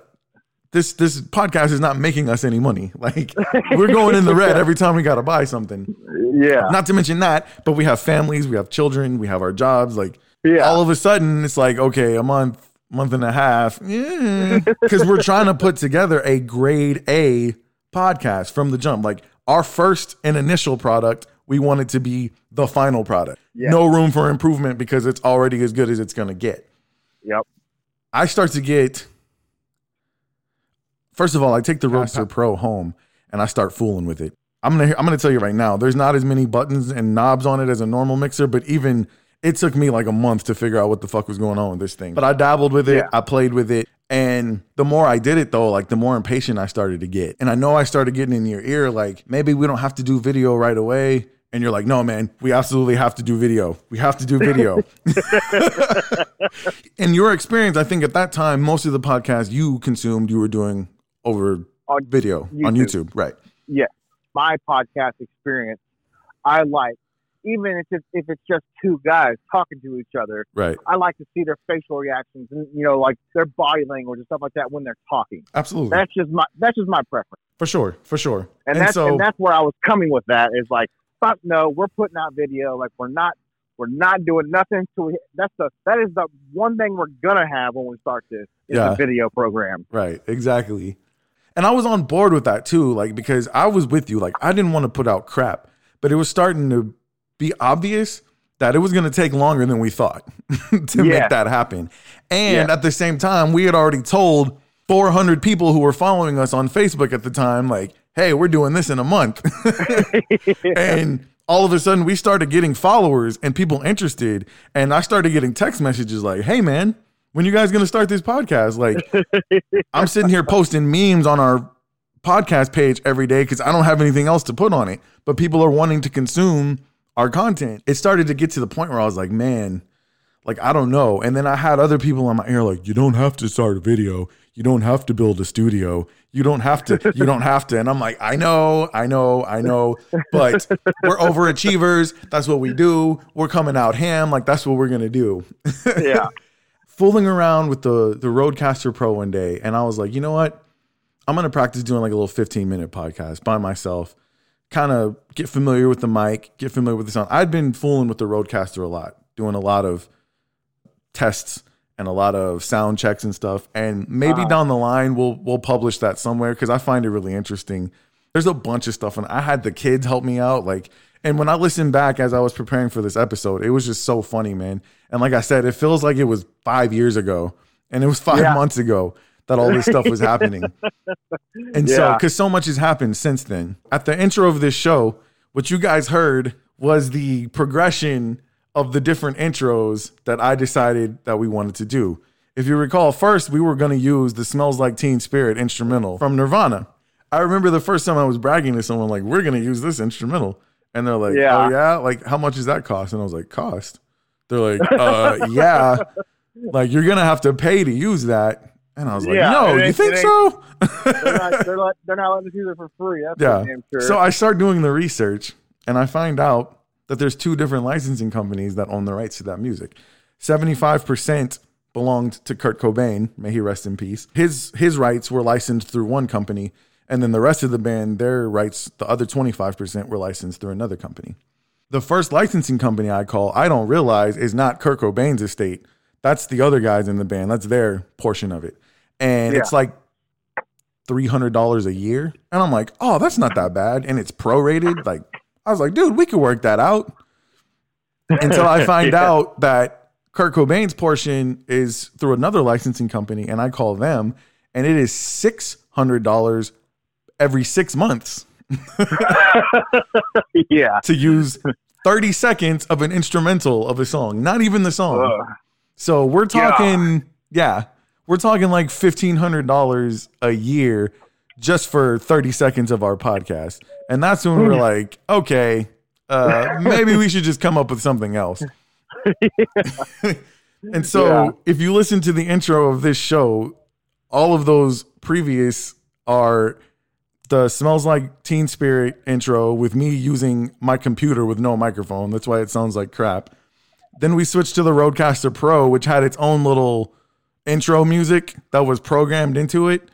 Speaker 5: this this podcast is not making us any money. Like we're going in the red every time we gotta buy something.
Speaker 6: Yeah.
Speaker 5: Not to mention that, but we have families, we have children, we have our jobs. Like
Speaker 6: Yeah.
Speaker 5: all of a sudden, it's like okay, a month, month and a half, because we're trying to put together a grade A podcast from the jump. Like our first and initial product, we want it to be the final product.
Speaker 6: Yeah.
Speaker 5: No room for improvement because it's already as good as it's gonna get.
Speaker 6: Yep.
Speaker 5: I start to get First of all, I take the Roadster Pro home and I start fooling with it. I'm gonna I'm gonna tell you right now, there's not as many buttons and knobs on it as a normal mixer, but even it took me like a month to figure out what the fuck was going on with this thing. But I dabbled with it,
Speaker 6: Yeah.
Speaker 5: I played with it, and the more I did it though, like the more impatient I started to get. And I know I started getting in your ear, like maybe we don't have to do video right away. And you're like, no, man, we absolutely have to do video. We have to do video. in your experience, I think at that time, most of the podcasts you consumed, you were doing over
Speaker 6: On
Speaker 5: video on
Speaker 6: YouTube.
Speaker 5: YouTube, right?
Speaker 6: yes, my podcast experience, I like, even if it's, if it's just two guys talking to each other,
Speaker 5: Right.
Speaker 6: I like to see their facial reactions and you know, like their body language and stuff like that when they're talking.
Speaker 5: Absolutely.
Speaker 6: That's just my that's just my preference,
Speaker 5: for sure. For sure.
Speaker 6: and,
Speaker 5: And,
Speaker 6: that's
Speaker 5: so,
Speaker 6: and that's where I was coming with that is like, fuck no, we're putting out video, like we're not we're not doing nothing to that's the that is the one thing we're gonna have when we start this is
Speaker 5: Yeah.
Speaker 6: the video program.
Speaker 5: right. Exactly. And I was on board with that too, like, because I was with you. Like, I didn't want to put out crap, but it was starting to be obvious that it was going to take longer than we thought to
Speaker 6: Yeah.
Speaker 5: make that happen. And
Speaker 6: Yeah.
Speaker 5: at the same time, we had already told 400 people who were following us on Facebook at the time, like, hey, we're doing this in a month. and all of a sudden, we started getting followers and people interested. And I started getting text messages like, hey, man, when you guys going to start this podcast? Like, I'm sitting here posting memes on our podcast page every day because I don't have anything else to put on it. But people are wanting to consume our content. It started to get to the point where I was like, man, like I don't know. And then I had other people on my ear like, you don't have to start a video. You don't have to build a studio. You don't have to. You don't have to. And I'm like, I know, I know, I know. But we're overachievers. That's what we do. We're coming out ham. Like that's what we're gonna do
Speaker 6: yeah.
Speaker 5: fooling around with the the RodeCaster Pro one day, and I was like, you know what? I'm gonna practice doing like a little 15 minute podcast by myself, kind of get familiar with the mic, get familiar with the sound. I'd been fooling with the RodeCaster a lot, doing a lot of tests and a lot of sound checks and stuff. And maybe uh-huh. down the line we'll we'll publish that somewhere because I find it really interesting. There's a bunch of stuff, and I had the kids help me out, like. And when I listened back as I was preparing for this episode, it was just so funny, man. And like I said, it feels like it was five years ago, and it was five
Speaker 6: Yeah.
Speaker 5: months ago that all this stuff was happening. And so, because so much has happened since then. At the intro of this show, what you guys heard was the progression of the different intros that I decided that we wanted to do. If you recall, first we were going to use the Smells Like Teen Spirit instrumental from Nirvana. I remember the first time I was bragging to someone, like, we're going to use this instrumental. And they're like,
Speaker 6: Yeah.
Speaker 5: oh, yeah? Like, how much does that cost? And I was like, cost? They're like, uh, yeah. Like, you're going to have to pay to use that. And I was like,
Speaker 6: Yeah,
Speaker 5: no, you think so?
Speaker 6: They're not, they're, let, they're not letting us use it for free. That's
Speaker 5: Yeah.
Speaker 6: sure.
Speaker 5: So I start doing the research and I find out that there's two different licensing companies that own the rights to that music. 75% belonged to Kurt Cobain, may he rest in peace. His his rights were licensed through one company and then the rest of the band their rights the other 25% were licensed through another company. The first licensing company I call, I don't realize is not Kurt Cobain's estate. That's the other guys in the band. That's their portion of it. And it's like $300 a year. And I'm like, oh, that's not that bad. And it's prorated. Like, I was like, dude, we could work that out. Until I find
Speaker 6: Yeah.
Speaker 5: out that Kurt Cobain's portion is through another licensing company, and I call them, and it is $600 every six months
Speaker 6: yeah.
Speaker 5: to use 30 seconds of an instrumental of a song, not even the song.
Speaker 6: Ugh.
Speaker 5: So we're talking, yeah, we're talking like fifteen hundred dollars a year just for thirty seconds of our podcast, and that's when we're like, okay, uh, maybe we should just come up with something else. and so,
Speaker 6: Yeah.
Speaker 5: if you listen to the intro of this show, all of those previous are the smells like teen spirit intro with me using my computer with no microphone. That's why it sounds like crap. Then we switched to the RodeCaster Pro which had its own little intro music that was programmed into it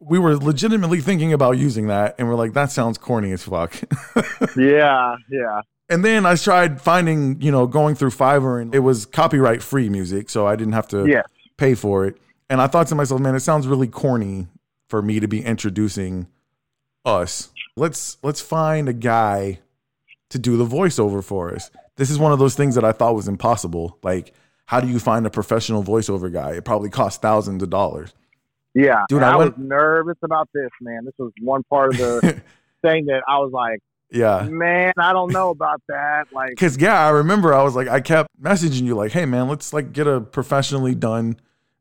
Speaker 5: we were legitimately thinking about using that and we're like that sounds corny as fuck
Speaker 6: Yeah. Yeah.
Speaker 5: and then i tried finding you know going through fiverr and it was copyright free music so i didn't have to
Speaker 6: Yes.
Speaker 5: pay for it. And I thought to myself, man, it sounds really corny for me to be introducing us. Let's let's find a guy to do the voiceover for us. This is one of those things that I thought was impossible. Like, how do you find a professional voiceover guy? It probably costs thousands of dollars.
Speaker 6: Yeah,
Speaker 5: Dude, I
Speaker 6: I,
Speaker 5: went-
Speaker 6: was nervous about this, man. This was one part of the thing that I was like,
Speaker 5: Yeah.
Speaker 6: man, I don't know about that. Like,
Speaker 5: Cause yeah, I remember I was like, I kept messaging you like, hey man, let's like get a professionally done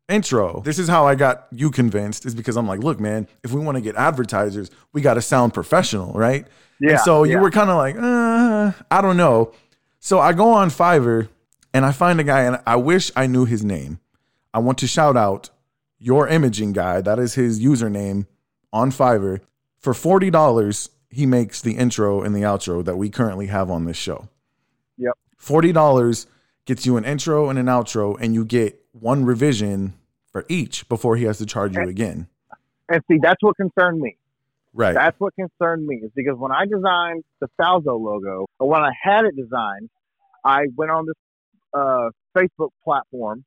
Speaker 5: intro. This is how I got you convinced, is because I'm like, look, man, if we want to get advertisers, we got to sound professional, right?
Speaker 6: yeah.
Speaker 5: And so you
Speaker 6: yeah.
Speaker 5: were kind of like, uh, I don't know. So I go on Fiverr and I find a guy, and I wish I knew his name. I want to shout out your imaging guy. That is his username on Fiverr. For forty dollars, he makes the intro and the outro that we currently have on this show.
Speaker 6: Yep.
Speaker 5: Forty dollars gets you an intro and an outro, and you get one revision for each before he has to charge you again.
Speaker 6: And see, that's what concerned me.
Speaker 5: Right.
Speaker 6: That's what concerned me is because when I designed the Salzo logo, or when I had it designed, I went on this uh, Facebook platform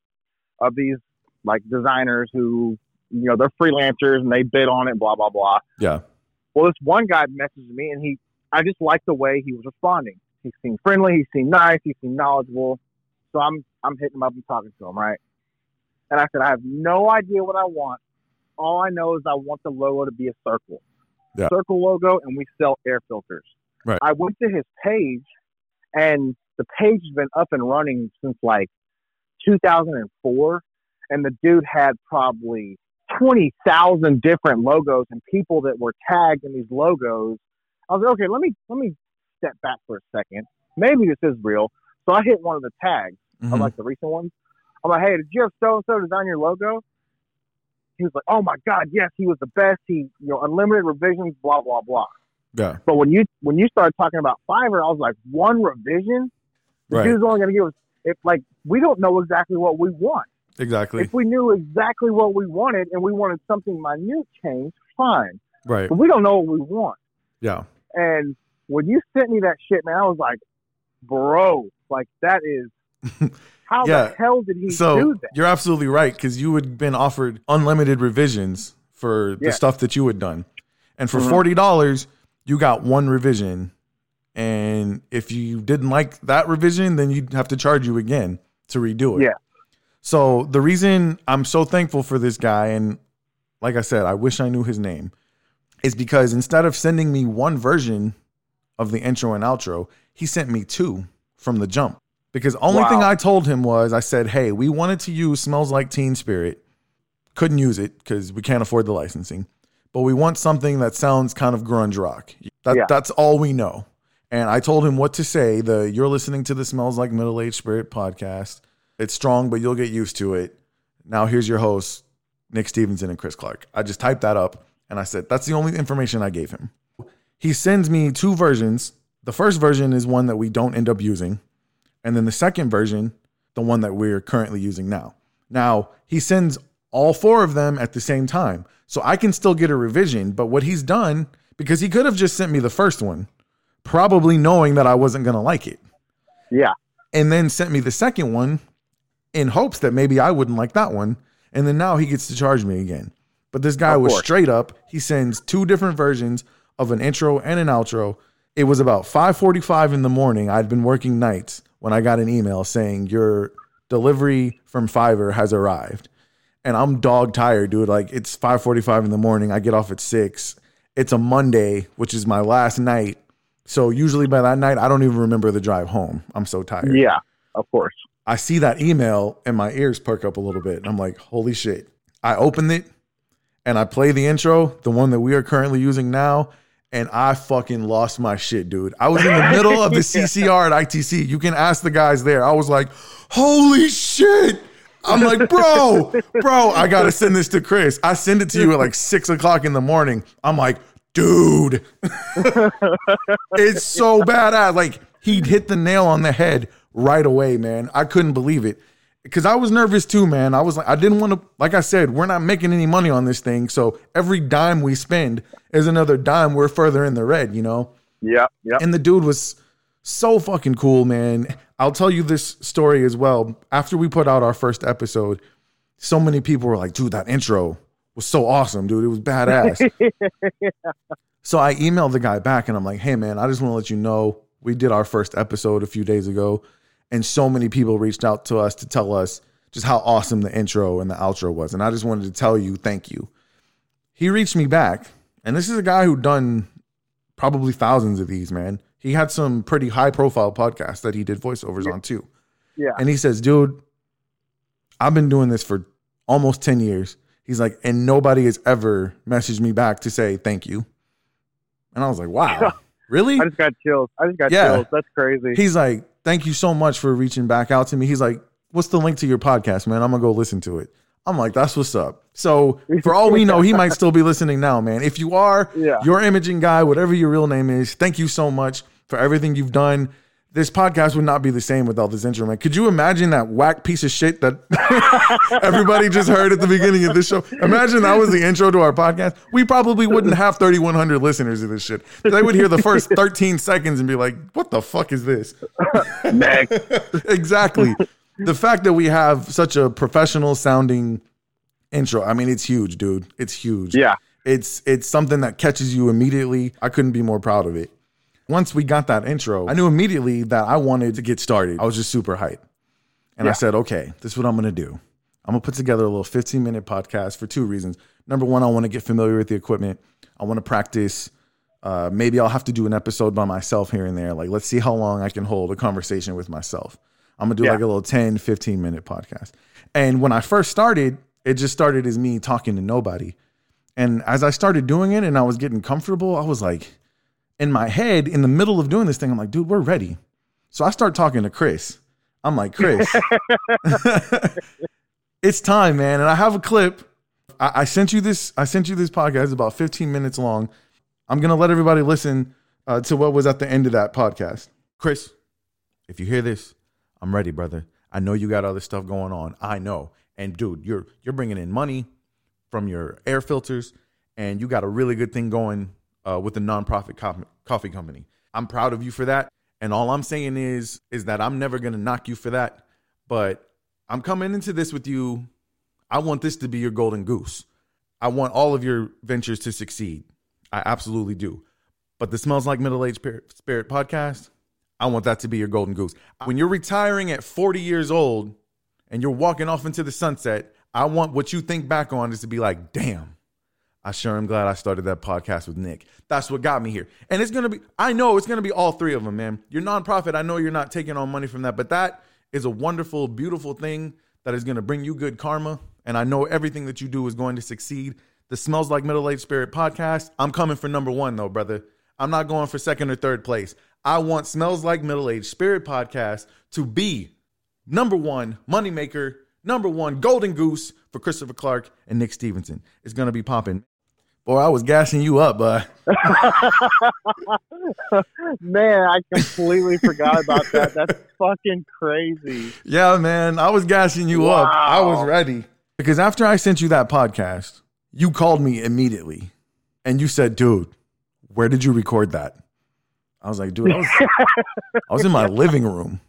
Speaker 6: of these like designers who, you know, they're freelancers and they bid on it, blah blah blah.
Speaker 5: yeah.
Speaker 6: Well, this one guy messaged me, and he, I just liked the way he was responding. He seemed friendly. He seemed nice. He seemed knowledgeable. So I'm, I'm hitting him up and talking to him, right? And I said, I have no idea what I want. All I know is I want the logo to be a circle,
Speaker 5: Yeah.
Speaker 6: circle logo, and we sell air filters.
Speaker 5: Right.
Speaker 6: I went to his page, and the page has been up and running since like 2004, and the dude had probably 20,000 different logos and people that were tagged in these logos. I was like, okay, let me let me step back for a second. Maybe this is real. So I hit one of the tags
Speaker 5: Mhm.
Speaker 6: of like the recent ones. I'm like, hey, did you have so and so design your logo? He was like, oh my god, yes, he was the best. He, you know, unlimited revisions, blah blah blah.
Speaker 5: yeah.
Speaker 6: But when you when you started talking about Fiverr, I was like, one revision. The
Speaker 5: Right.
Speaker 6: dude's only going to give us. If like we don't know exactly what we want.
Speaker 5: Exactly.
Speaker 6: If we knew exactly what we wanted and we wanted something minute changed, fine.
Speaker 5: Right.
Speaker 6: But we don't know what we want.
Speaker 5: Yeah.
Speaker 6: And when you sent me that shit, man, I was like, bro, like that is how
Speaker 5: Yeah.
Speaker 6: the hell did he do
Speaker 5: So
Speaker 6: that?
Speaker 5: you're absolutely right because you had been offered unlimited revisions for the stuff that you had done, and for
Speaker 6: Mhm.
Speaker 5: forty dollars you got one revision, and if you didn't like that revision, then you'd have to charge you again to redo it.
Speaker 6: Yeah.
Speaker 5: So the reason I'm so thankful for this guy, and like I said, I wish I knew his name, is because instead of sending me one version of the intro and outro, he sent me two from the jump. Because only
Speaker 6: Wow.
Speaker 5: thing I told him was I said, "Hey, we wanted to use Smells Like Teen Spirit, couldn't use it because we can't afford the licensing, but we want something that sounds kind of grunge rock. That,
Speaker 6: Yeah.
Speaker 5: That's all we know." And I told him what to say. The you're listening to the Smells Like Middle Age Spirit podcast. It's strong, but you'll get used to it. Now here's your hosts, Nick Stevenson and Chris Clark. I just typed that up and I said, that's the only information I gave him. He sends me two versions. The first version is one that we don't end up using. And then the second version, the one that we're currently using now. Now, he sends all four of them at the same time. So I can still get a revision. But what he's done, because he could have just sent me the first one, probably knowing that I wasn't going to like it
Speaker 6: Yeah.
Speaker 5: and then sent me the second one in hopes that maybe I wouldn't like that one. And then now he gets to charge me again. But this guy
Speaker 6: Of
Speaker 5: was
Speaker 6: course.
Speaker 5: straight up. He sends two different versions of an intro and an outro. It was about 5:45 in the morning. I'd been working nights when I got an email saying your delivery from Fiverr has arrived. And I'm dog tired, dude. Like it's 5:45 in the morning. I get off at 6. It's a Monday, which is my last night. So usually by that night I don't even remember the drive home. I'm so tired.
Speaker 6: Yeah. Of course.
Speaker 5: I see that email and my ears perk up a little bit. And I'm like, holy shit. I opened it and I play the intro, the one that we are currently using now, and I fucking lost my shit, dude. I was in the middle of the CCR at ITC. You can ask the guys there. I was like, holy shit. I'm like, bro, bro, I gotta send this to Chris. I send it to you at like six o'clock in the morning. I'm like, dude, it's so badass. Like he'd hit the nail on the head right away, man. I couldn't believe it because I was nervous too, man. I was like, I didn't want to. Like I said, we're not making any money on this thing, so every dime we spend is another dime. We're further in the red, you know.
Speaker 6: Yeah. Yeah.
Speaker 5: And the dude was so fucking cool, man. I'll tell you this story as well. After we put out our first episode, so many people were like, dude, that intro was so awesome, dude. It was badass. so I emailed the guy back and I'm like, hey, man, I just want to let you know we did our first episode a few days ago. And so many people reached out to us to tell us just how awesome the intro and the outro was. And I just wanted to tell you thank you. He reached me back, and this is a guy who done probably thousands of these, man. He had some pretty high profile podcasts that he did voiceovers on too.
Speaker 6: Yeah.
Speaker 5: And he says, dude, I've been doing this for almost 10 years. He's like, and nobody has ever messaged me back to say thank you. And I was like, wow, really?
Speaker 6: I just got chills. I just got
Speaker 5: Yeah.
Speaker 6: chills. That's crazy.
Speaker 5: He's like, thank you so much for reaching back out to me. He's like, what's the link to your podcast, man? I'm to go listen to it. I'm like, that's what's up. So for all we know, he might still be listening now, man. If you are,
Speaker 6: Yeah.
Speaker 5: your imaging guy, whatever your real name is, thank you so much for everything you've done. This podcast would not be the same without this intro, man. Could you imagine that whack piece of shit that everybody just heard at the beginning of this show? Imagine that was the intro to our podcast. We probably wouldn't have 3,100 listeners of this shit. They would hear the first 13 seconds and be like, what the fuck is this? Exactly. the fact that we have such a professional sounding intro, I mean, it's huge, dude. It's huge.
Speaker 6: Yeah.
Speaker 5: It's it's something that catches you immediately. I couldn't be more proud of it. Once we got that intro, I knew immediately that I wanted to get started. I was just super hyped. And I said, okay, this is what I'm gonna do. I'm gonna put together a little 15 minute podcast for two reasons. Number one, I want to get familiar with the equipment. I want to practice. Uh, maybe I'll have to do an episode by myself here and there. Like, let's see how long I can hold a conversation with myself. I'm gonna do
Speaker 6: Yeah.
Speaker 5: like a little 10, 15 minute podcast. And when I first started, it just started as me talking to nobody. And as I started doing it and I was getting comfortable, I was like, in my head, in the middle of doing this thing, I'm like, dude, we're ready. So I start talking to Chris. I'm like, Chris, it's time, man. And I have a clip. I, I sent you this. I sent you this podcast It's about 15 minutes long. I'm gonna let everybody listen uh, to what was at the end of that podcast. Chris, if you hear this, I'm ready, brother. I know you got other stuff going on. I know. And dude, you're you're bringing in money from your air filters, and you got a really good thing going uh, with the nonprofit co- coffee company. I'm proud of you for that. And all I'm saying is is that I'm never gonna knock you for that. But I'm coming into this with you. I want this to be your golden goose. I want all of your ventures to succeed. I absolutely do. But the Smells Like Middle Age Spirit podcast, I want that to be your golden goose. When you're retiring at 40 years old and you're walking off into the sunset, I want what you think back on is to be like, damn, I sure am glad I started that podcast with Nick. That's what got me here. And it's going to be, I know it's going to be all three of them, man. Your nonprofit, I know you're not taking on money from that, but that is a wonderful, beautiful thing that is going to bring you good karma. And I know everything that you do is going to succeed. The Smells Like Middle Age Spirit podcast, I'm coming for number one, though, brother. I'm not going for second or third place. I want Smells Like Middle Age Spirit podcast to be number one moneymaker, number one golden goose for Christopher Clark and Nick Stevenson. It's gonna be popping. Boy, I was gassing you up, but
Speaker 6: Man, I completely forgot about that. That's fucking crazy.
Speaker 5: yeah, man, I was gassing you up. I was ready because after I sent you that podcast, you called me immediately, and you said, "Dude, where did you record that?" I was like, "Dude, I was, I was in my living room."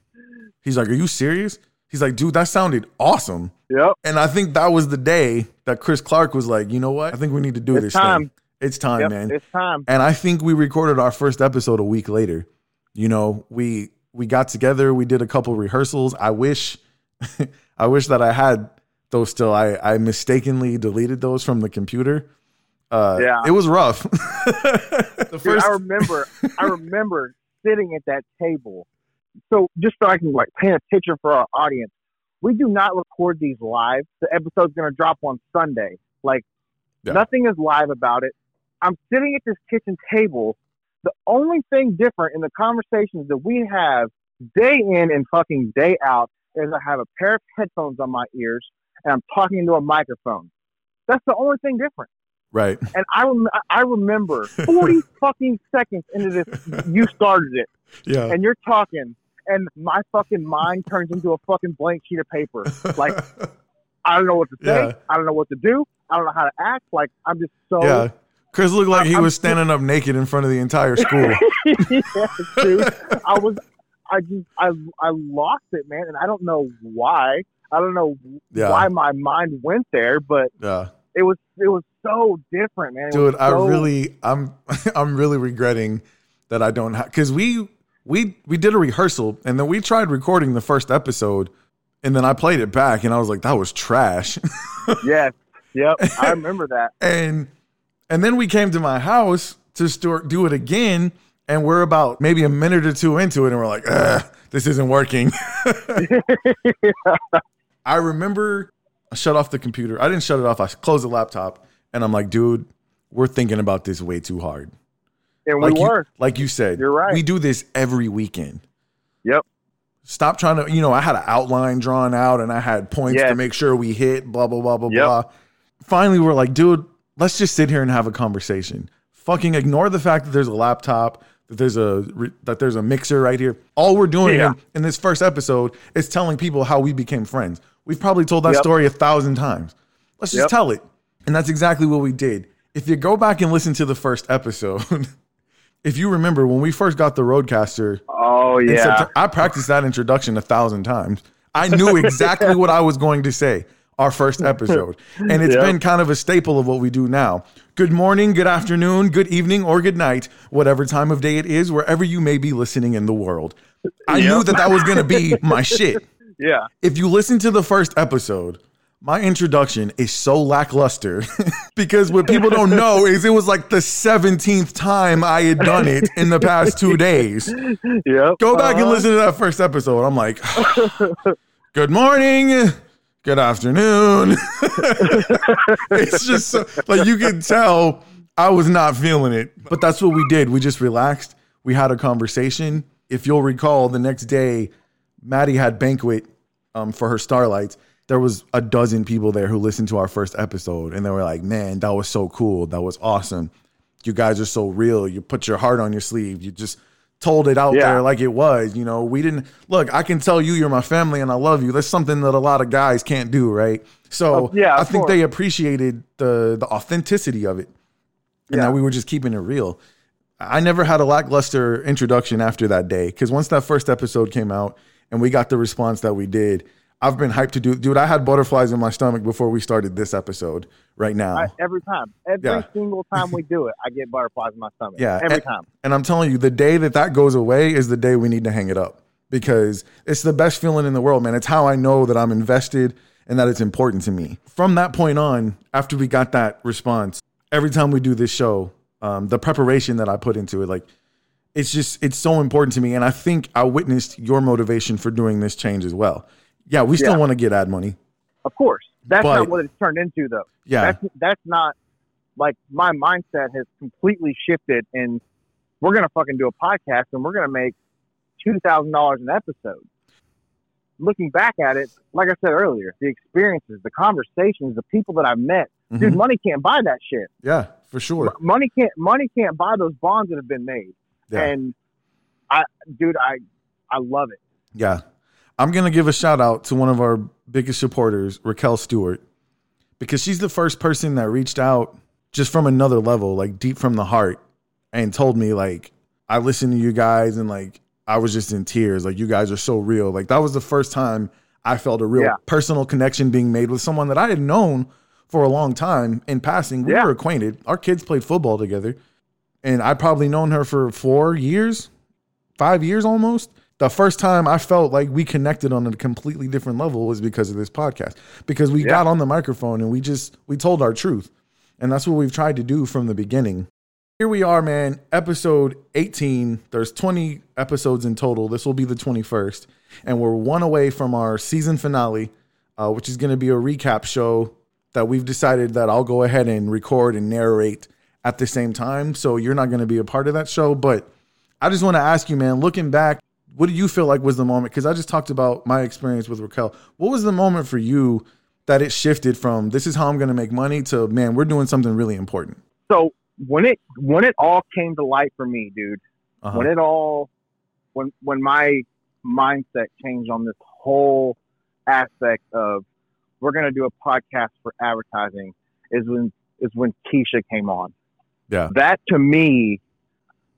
Speaker 5: He's like, "Are you serious?" He's like, "Dude, that sounded awesome."
Speaker 6: Yep.
Speaker 5: And I think that was the day that Chris Clark was like, you know what? I think we need to do
Speaker 6: It's
Speaker 5: this
Speaker 6: time.
Speaker 5: thing. It's time,
Speaker 6: Yep.
Speaker 5: man.
Speaker 6: It's time.
Speaker 5: and I think we recorded our first episode a week later. You know, we we got together, we did a couple rehearsals. I wish I wish that I had those still. I I mistakenly deleted those from the computer. Uh
Speaker 6: Yeah.
Speaker 5: it was rough. the
Speaker 6: Dude,
Speaker 5: first
Speaker 6: I remember, I remember sitting at that table. So just so I can like paint a picture for our audience, we do not record these live. The episode's going to drop on Sunday. Like
Speaker 5: Yeah.
Speaker 6: nothing is live about it. I'm sitting at this kitchen table. The only thing different in the conversations that we have day in and fucking day out is I have a pair of headphones on my ears and I'm talking into a microphone. That's the only thing different.
Speaker 5: right.
Speaker 6: And I rem- I remember 40 fucking seconds into this, you started it,
Speaker 5: Yeah.
Speaker 6: and you're talking, and my fucking mind turns into a fucking blank sheet of paper. Like I don't know what to say.
Speaker 5: Yeah.
Speaker 6: I don't know what to do. I don't know how to act. Like I'm just so.
Speaker 5: yeah. Chris looked like he
Speaker 6: I'm
Speaker 5: was standing up naked in front of the entire school.
Speaker 6: yes, dude. I was. I just. I. I lost it, man, and I don't know why. I don't know
Speaker 5: Yeah.
Speaker 6: why my mind went there, but
Speaker 5: yeah.
Speaker 6: it was. It was so different, man. It
Speaker 5: dude
Speaker 6: was
Speaker 5: i really i'm i'm really regretting that i don't have because we we we did a rehearsal and then we tried recording the first episode And then I played it back and I was like, that was trash.
Speaker 6: Yes. Yep. I remember that.
Speaker 5: and and then we came to my house to start do it again. And we're about maybe a minute or two into it, and we're like, this isn't working. I remember I shut off the computer. I didn't shut it off. I closed the laptop, and I'm like, dude, we're thinking about this way too hard.
Speaker 6: And
Speaker 5: Like
Speaker 6: we
Speaker 5: you,
Speaker 6: were.
Speaker 5: like you said,
Speaker 6: You're right.
Speaker 5: We do this every weekend.
Speaker 6: Yep.
Speaker 5: Stop trying to, you know, I had an outline drawn out and I had points to make sure we hit, blah, blah, blah, blah,
Speaker 6: Yep.
Speaker 5: blah. Finally, we're like, dude, let's just sit here and have a conversation. Fucking ignore the fact that there's a laptop, that there's a that there's a mixer right here. All we're doing
Speaker 6: Yeah.
Speaker 5: in, in this first episode is telling people how we became friends. We've probably told that
Speaker 6: Yep.
Speaker 5: story a thousand times. Let's just
Speaker 6: Yep.
Speaker 5: tell it. And that's exactly what we did. If you go back and listen to the first episode, if you remember when we first got the RodeCaster,
Speaker 6: Oh yeah.
Speaker 5: I practiced that introduction a thousand times. I knew exactly what I was going to say our first episode. And it's
Speaker 6: Yep.
Speaker 5: been kind of a staple of what we do now. Good morning, good afternoon, good evening, or good night, whatever time of day it is, wherever you may be listening in the world. I knew that that was going to be my shit.
Speaker 6: Yeah.
Speaker 5: If you listen to the first episode, my introduction is so lackluster because what people don't know is it was like the 17th time I had done it in the past two days.
Speaker 6: Yep.
Speaker 5: Go back and
Speaker 6: Uh-huh.
Speaker 5: listen to that first episode. I'm like, good morning, good afternoon. it's just so, like you can tell I was not feeling it. But that's what we did. We just relaxed. We had a conversation. If you'll recall, the next day, Maddie had banquet um, for her starlights. There was a dozen people there who listened to our first episode, and they were like, "Man, that was so cool. That was awesome. You guys are so real. You put your heart on your sleeve. You just told it out
Speaker 6: Yeah.
Speaker 5: there like it was. You know, we didn't look. I can tell you, you're my family, and I love you. That's something that a lot of guys can't do, right? So
Speaker 6: Uh, yeah,
Speaker 5: I think
Speaker 6: course.
Speaker 5: they appreciated the the authenticity of it, and
Speaker 6: Yeah.
Speaker 5: that we were just keeping it real. I never had a lackluster introduction after that day because once that first episode came out and we got the response that we did, I've been hyped to do. Dude, I had butterflies in my stomach before we started this episode. Right now,
Speaker 6: I, every time, every
Speaker 5: Yeah.
Speaker 6: single time we do it, I get butterflies in my stomach.
Speaker 5: Yeah,
Speaker 6: every
Speaker 5: and-
Speaker 6: time.
Speaker 5: And I'm telling you, the day that that goes away is the day we need to hang it up because it's the best feeling in the world, man. It's how I know that I'm invested and that it's important to me. From that point on, after we got that response, every time we do this show, um, the preparation that I put into it, like, it's just, it's so important to me. And I think I witnessed your motivation for doing this change as well. Yeah, we still
Speaker 6: Yeah.
Speaker 5: want to get ad money.
Speaker 6: Of course, that's
Speaker 5: But-
Speaker 6: not what it's turned into, though.
Speaker 5: Yeah.
Speaker 6: That's that's not like my mindset has completely shifted, and we're gonna fucking do a podcast, and we're gonna make two thousand dollars an episode. Looking back at it, like I said earlier, the experiences, the conversations, the people that I've met, dude,
Speaker 5: Mhm.
Speaker 6: money can't buy that shit.
Speaker 5: Yeah, for sure.
Speaker 6: Money can't money can't buy those bonds that have been made.
Speaker 5: Yeah.
Speaker 6: And I, dude, I I love it.
Speaker 5: Yeah. I'm going to give a shout out to one of our biggest supporters, Raquel Stewart, because she's the first person that reached out just from another level, like deep from the heart, and told me, like, I listened to you guys and, like, I was just in tears. Like, you guys are so real. Like, that was the first time I felt a real
Speaker 6: Yeah.
Speaker 5: personal connection being made with someone that I had known for a long time in passing. We
Speaker 6: Yeah.
Speaker 5: were acquainted. Our kids played football together. And I'd probably known her for four years, five years almost. The first time I felt like we connected on a completely different level was because of this podcast. Because we
Speaker 6: Yeah.
Speaker 5: got on the microphone and we just we told our truth. And that's what we've tried to do from the beginning. Here we are, man, episode 18. There's 20 episodes in total. This will be the 21st. And we're one away from our season finale, uh, which is going to be a recap show that we've decided that I'll go ahead and record and narrate at the same time. So you're not going to be a part of that show. But I just want to ask you, man, looking back, what do you feel like was the moment? Because I just talked about my experience with Raquel. What was the moment for you that it shifted from this is how I'm going to make money to man, we're doing something really important?
Speaker 6: So when it when it all came to light for me, dude,
Speaker 5: Uh-huh.
Speaker 6: when it all when when my mindset changed on this whole aspect of we're gonna do a podcast for advertising is when is when Keisha came on.
Speaker 5: Yeah.
Speaker 6: That to me,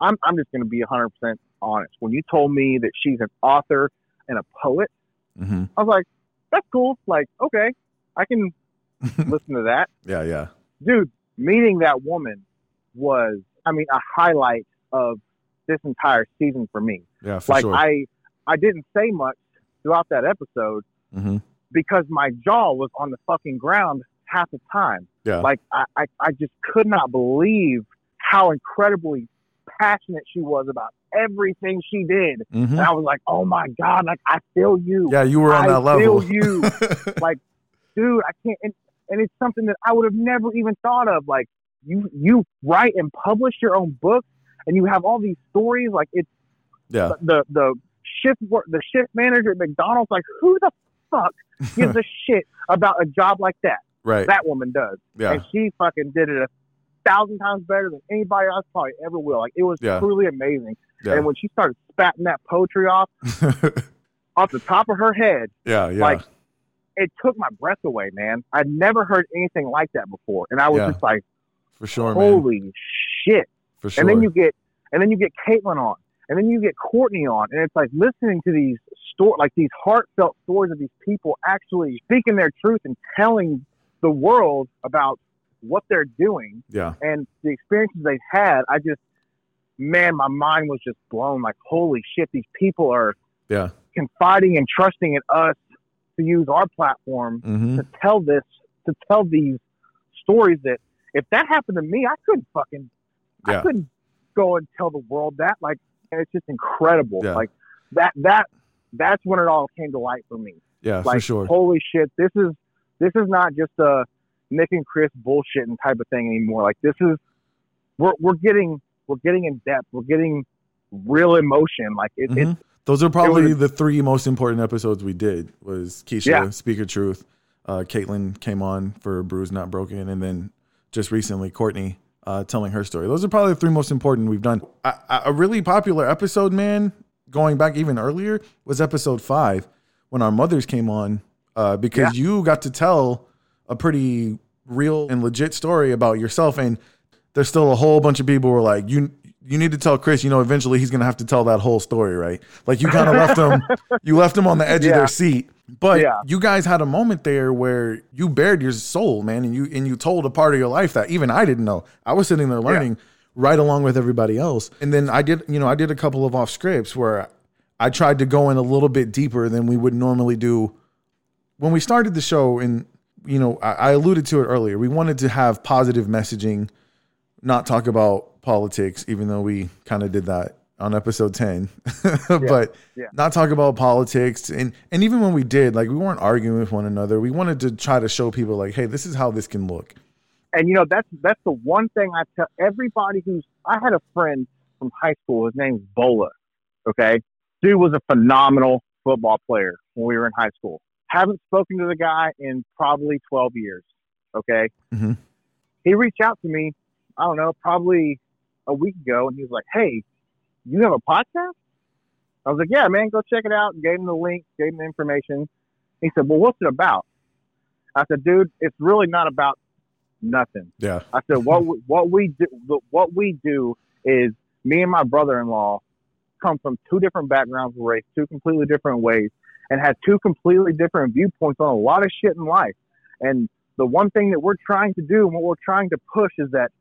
Speaker 6: I'm I'm just gonna be hundred percent honest. When you told me that she's an author and a poet,
Speaker 5: hmm
Speaker 6: I was like, that's cool. Like, okay, I can listen to that
Speaker 5: Yeah, yeah.
Speaker 6: dude, meeting that woman was, I mean, a highlight of this entire season for me.
Speaker 5: Yeah, for
Speaker 6: like
Speaker 5: sure.
Speaker 6: I, I didn't say much throughout that episode,
Speaker 5: hmm
Speaker 6: because my jaw was on the fucking ground half the time.
Speaker 5: Yeah.
Speaker 6: Like I, I, I just could not believe how incredibly passionate she was about everything she did.
Speaker 5: hmm
Speaker 6: And I was like, oh my God, like I feel you.
Speaker 5: Yeah, you were on
Speaker 6: I
Speaker 5: that level.
Speaker 6: feel you. like, dude, I can't and, and it's something that I would have never even thought of. Like you you write and publish your own books and you have all these stories, like it's
Speaker 5: yeah.
Speaker 6: the the shift work the shift manager at McDonald's, like who the fuck gives a shit about a job like that?
Speaker 5: Right.
Speaker 6: That woman does.
Speaker 5: yeah.
Speaker 6: And she fucking did it a thousand times better than anybody else probably ever will. Like it was
Speaker 5: Yeah.
Speaker 6: truly amazing.
Speaker 5: Yeah.
Speaker 6: And when she started spatting that poetry off off the top of her head,
Speaker 5: yeah. Yeah.
Speaker 6: like it took my breath away, man. I'd never heard anything like that before. And I was
Speaker 5: Yeah.
Speaker 6: just like,
Speaker 5: for sure, man.
Speaker 6: holy shit.
Speaker 5: For sure.
Speaker 6: And then you get and then you get Caitlin on. And then you get Courtney on. And it's like listening to these story like these heartfelt stories of these people actually speaking their truth and telling the world about what they're doing
Speaker 5: yeah.
Speaker 6: and the experiences they've had, I just, man, my mind was just blown. Like, holy shit, these people are
Speaker 5: Yeah.
Speaker 6: confiding and trusting in us to use our platform
Speaker 5: hmm
Speaker 6: to tell this, to tell these stories that if that happened to me, I couldn't fucking,
Speaker 5: Yeah.
Speaker 6: I couldn't go and tell the world that. Like, it's just incredible.
Speaker 5: Yeah.
Speaker 6: Like that, that, that's when it all came to light for me.
Speaker 5: Yeah.
Speaker 6: Like,
Speaker 5: for sure.
Speaker 6: holy shit, this is, this is not just a Nick and Chris bullshitting type of thing anymore. Like this is, we're, we're getting, we're getting in depth. We're getting real emotion. Like it,
Speaker 5: Mhm.
Speaker 6: it's,
Speaker 5: Those are probably
Speaker 6: was-
Speaker 5: the three most important episodes we did. Was Keisha,
Speaker 6: Yeah.
Speaker 5: Speak of Truth, uh, Caitlin came on for Bruise Not Broken, and then just recently Courtney uh, telling her story. Those are probably the three most important we've done. A, really popular episode, man, going back even earlier, was episode five when our mothers came on uh, because you got to tell a pretty real and legit story about yourself and there's still a whole bunch of people who are like you you need to tell Chris, you know, eventually he's gonna have to tell that whole story, right? Like you kind of left him, you left him on the edge of their seat. But
Speaker 6: Yeah.
Speaker 5: you guys had a moment there where you bared your soul, man, and you and you told a part of your life that even I didn't know. I was sitting there learning right along with everybody else. And then I did, you know, I did a couple of off scripts where I tried to go in a little bit deeper than we would normally do when we started the show. And you know, I, I alluded to it earlier. We wanted to have positive messaging, not talk about politics, even though we kind of did that on episode 10 but
Speaker 6: yeah.
Speaker 5: not talk about politics and and even when we did like we weren't arguing with one another we wanted to try to show people like hey this is how this can look
Speaker 6: and you know, that's, that's the one thing I tell everybody who's, I had a friend from high school. His name's Bola. Okay. Dude was a phenomenal football player when we were in high school. Haven't spoken to the guy in probably 12 years. Okay.
Speaker 5: Mhm.
Speaker 6: He reached out to me, I don't know, probably a week ago, and he was like, Hey, you have a podcast? I was like, Yeah, man, go check it out. Gave him the link, gave him the information. He said, Well, what's it about? I said, Dude, it's really not about nothing.
Speaker 5: yeah
Speaker 6: I said, what we, what we do what we do is me and my brother-in-law come from two different backgrounds, we're two completely different ways, and had two completely different viewpoints on a lot of shit in life. And the one thing that we're trying to do and what we're trying to push is that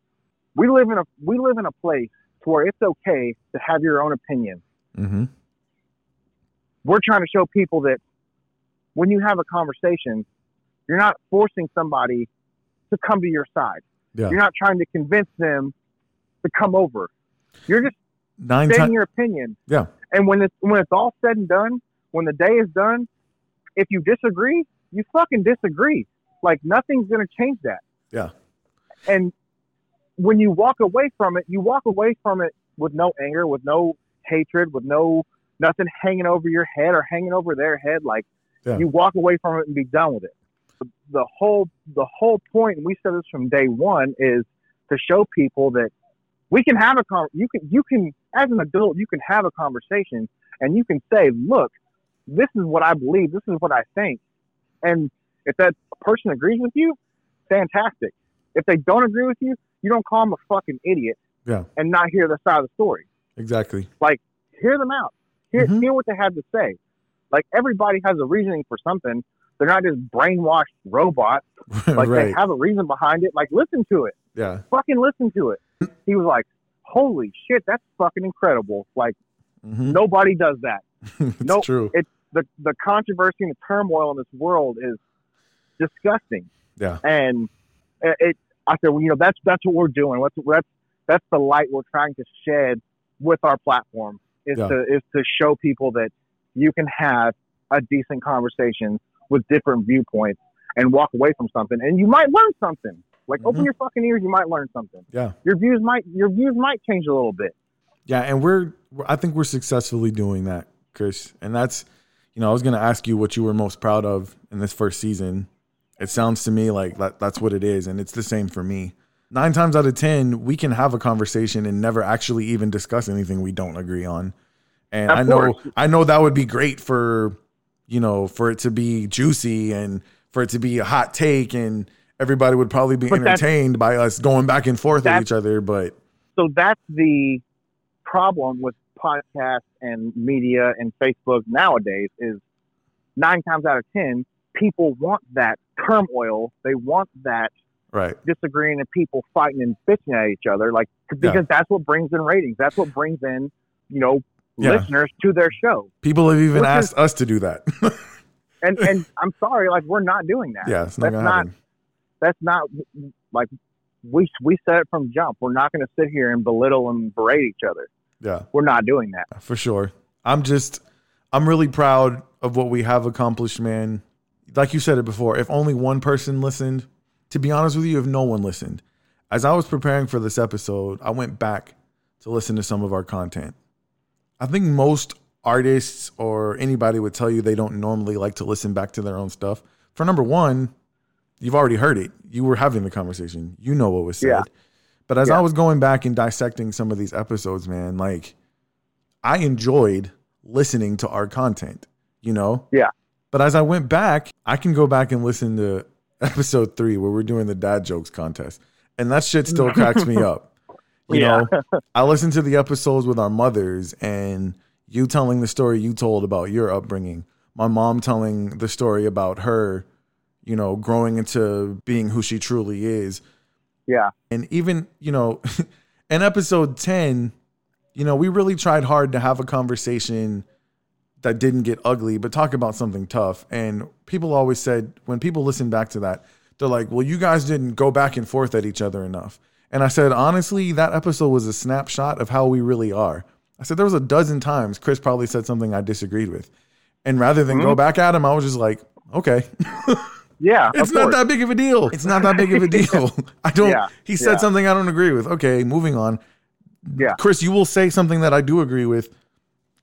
Speaker 6: we live in a we live in a place to where it's okay to have your own opinion.
Speaker 5: mm-hmm.
Speaker 6: We're trying to show people that when you have a conversation, you're not forcing somebody to come to your side.
Speaker 5: yeah
Speaker 6: You're not trying to convince them to come over. You're just
Speaker 5: nine
Speaker 6: stating
Speaker 5: times
Speaker 6: your opinion.
Speaker 5: yeah
Speaker 6: And when it's when it's all said and done, when the day is done, if you disagree, you fucking disagree. Like nothing's gonna change that.
Speaker 5: Yeah.
Speaker 6: And when you walk away from it, you walk away from it with no anger, with no hatred, with no nothing hanging over your head or hanging over their head. Like
Speaker 5: Yeah.
Speaker 6: you walk away from it and be done with it. The whole the whole point, and we said this from day one, is to show people that we can have a con- you can you can as an adult you can have a conversation and you can say, look, this is what I believe, this is what I think, and if that person agrees with you, fantastic. If they don't agree with you, you don't call them a fucking idiot
Speaker 5: Yeah.
Speaker 6: and not hear the side of the story.
Speaker 5: exactly Like,
Speaker 6: Hear them out. Hear,
Speaker 5: Mhm.
Speaker 6: hear what they have to say. Like everybody has a reasoning for something. They're not just brainwashed robots. Like they have a reason behind it. Like listen to it.
Speaker 5: yeah
Speaker 6: Fucking listen to it. He was like, "Holy shit, that's fucking incredible!" Like
Speaker 5: hmm
Speaker 6: nobody does that.
Speaker 5: it's
Speaker 6: Nope.
Speaker 5: true
Speaker 6: the the controversy and the turmoil in this world is disgusting.
Speaker 5: Yeah.
Speaker 6: And it I said, well, you know, that's that's what we're doing. That's that's that's the light we're trying to shed with our platform is
Speaker 5: Yeah.
Speaker 6: to is to show people that you can have a decent conversation with different viewpoints and walk away from something, and you might learn something. Like open
Speaker 5: Mhm.
Speaker 6: your fucking ears, you might learn something.
Speaker 5: Yeah.
Speaker 6: Your views might your views might change a little bit.
Speaker 5: Yeah, and we're- I think we're successfully doing that, Chris. And that's you know, I was going to ask you what you were most proud of in this first season. It sounds to me like that, that's what it is and it's the same for me. 9 times out of 10, we can have a conversation and never actually even discuss anything we don't agree on. And
Speaker 6: Of
Speaker 5: I know
Speaker 6: course.
Speaker 5: I know that would be great for you know, for it to be juicy and for it to be a hot take and everybody would probably be
Speaker 6: But
Speaker 5: entertained by us going back and forth with each other, but
Speaker 6: so that's the problem with podcasts and media and Facebook nowadays is nine times out of ten people want that turmoil they want that
Speaker 5: right.
Speaker 6: disagreeing and people fighting and bitching at each other like because
Speaker 5: Yeah.
Speaker 6: that's what brings in ratings that's what brings in you know
Speaker 5: Yeah.
Speaker 6: listeners to their show
Speaker 5: People have even
Speaker 6: Which is-
Speaker 5: asked us to do that.
Speaker 6: and and i'm sorry like we're not doing that
Speaker 5: yeah, it's not
Speaker 6: that's not
Speaker 5: happen.
Speaker 6: that's not like we we said it from jump we're not going to sit here and belittle and berate each other
Speaker 5: Yeah,
Speaker 6: we're not doing that
Speaker 5: for sure. I'm just, I'm really proud of what we have accomplished, man. Like you said it before, if only one person listened, to be honest with you, if no one listened, as I was preparing for this episode, I went back to listen to some of our content. I think most artists or anybody would tell you they don't normally like to listen back to their own stuff. For number one, you've already heard it. You were having the conversation. You know what was said.
Speaker 6: Yeah.
Speaker 5: But as
Speaker 6: Yeah.
Speaker 5: I was going back and dissecting some of these episodes, man, like I enjoyed listening to our content, you know?
Speaker 6: Yeah.
Speaker 5: But as I went back, I can go back and listen to episode three where we're doing the dad jokes contest. And that shit still cracks me up. You
Speaker 6: Yeah.
Speaker 5: know, I listened to the episodes with our mothers and you telling the story you told about your upbringing, my mom telling the story about her, you know, growing into being who she truly is.
Speaker 6: yeah
Speaker 5: And even, you know, in episode 10, you know, we really tried hard to have a conversation that didn't get ugly, but talk about something tough. And people always said, when people listen back to that, they're like, well, you guys didn't go back and forth at each other enough. And I said, honestly, that episode was a snapshot of how we really are. I said, there was a dozen times Chris probably said something I disagreed with. And rather than
Speaker 6: Mm-hmm.
Speaker 5: go back at him, I was just like, okay,
Speaker 6: yeah
Speaker 5: it's not
Speaker 6: course.
Speaker 5: that big of a deal. It's not that big of a deal. I don't,
Speaker 6: Yeah,
Speaker 5: he said
Speaker 6: yeah.
Speaker 5: something I don't agree with. Okay, moving on.
Speaker 6: yeah
Speaker 5: Chris, you will say something that I do agree with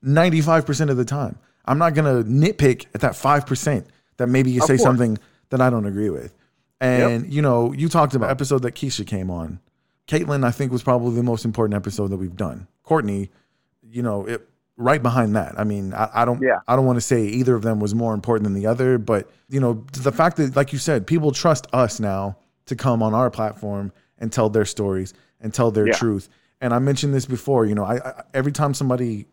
Speaker 5: 95% of the time. I'm not going to nitpick at that 5% that maybe you
Speaker 6: Of
Speaker 5: say
Speaker 6: course.
Speaker 5: something that I don't agree with. And, you know, you talked about episode that Keisha came on. Caitlin, I think, was probably the most important episode that we've done. Courtney, you know, it, right behind that. I mean, I, I don't,
Speaker 6: Yeah.
Speaker 5: I don't want to say either of them was more important than the other, but you know, the fact that, like you said, people trust us now to come on our platform and tell their stories and tell their
Speaker 6: Yeah.
Speaker 5: truth. And I mentioned this before. You know, I, I every time somebody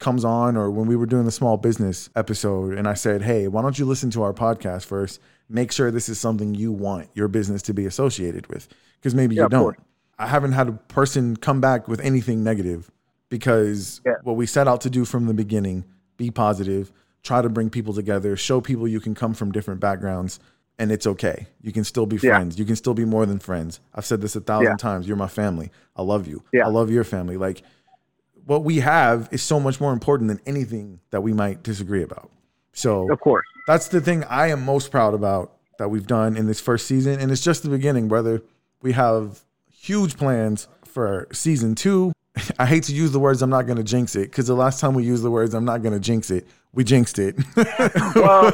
Speaker 5: comes on, or when we were doing the small business episode, and I said, "Hey, why don't you listen to our podcast first? Make sure this is something you want your business to be associated with, because maybe
Speaker 6: Yeah,
Speaker 5: you don't." I haven't had a person come back with anything negative because
Speaker 6: Yeah.
Speaker 5: what we set out to do from the beginning be positive, try to bring people together, show people you can come from different backgrounds and it's okay. You can still be
Speaker 6: Yeah.
Speaker 5: friends. You can still be more than friends. I've said this a thousand
Speaker 6: Yeah.
Speaker 5: times. You're my family. I love you.
Speaker 6: Yeah.
Speaker 5: I love your family. Like what we have is so much more important than anything that we might disagree about. So
Speaker 6: of course
Speaker 5: that's the thing I am most proud about that we've done in this first season. And it's just the beginning, brother. We have huge plans for season two. I hate to use the words, I'm not going to jinx it, because the last time we used the words, I'm not going to jinx it, we jinxed it.
Speaker 6: well,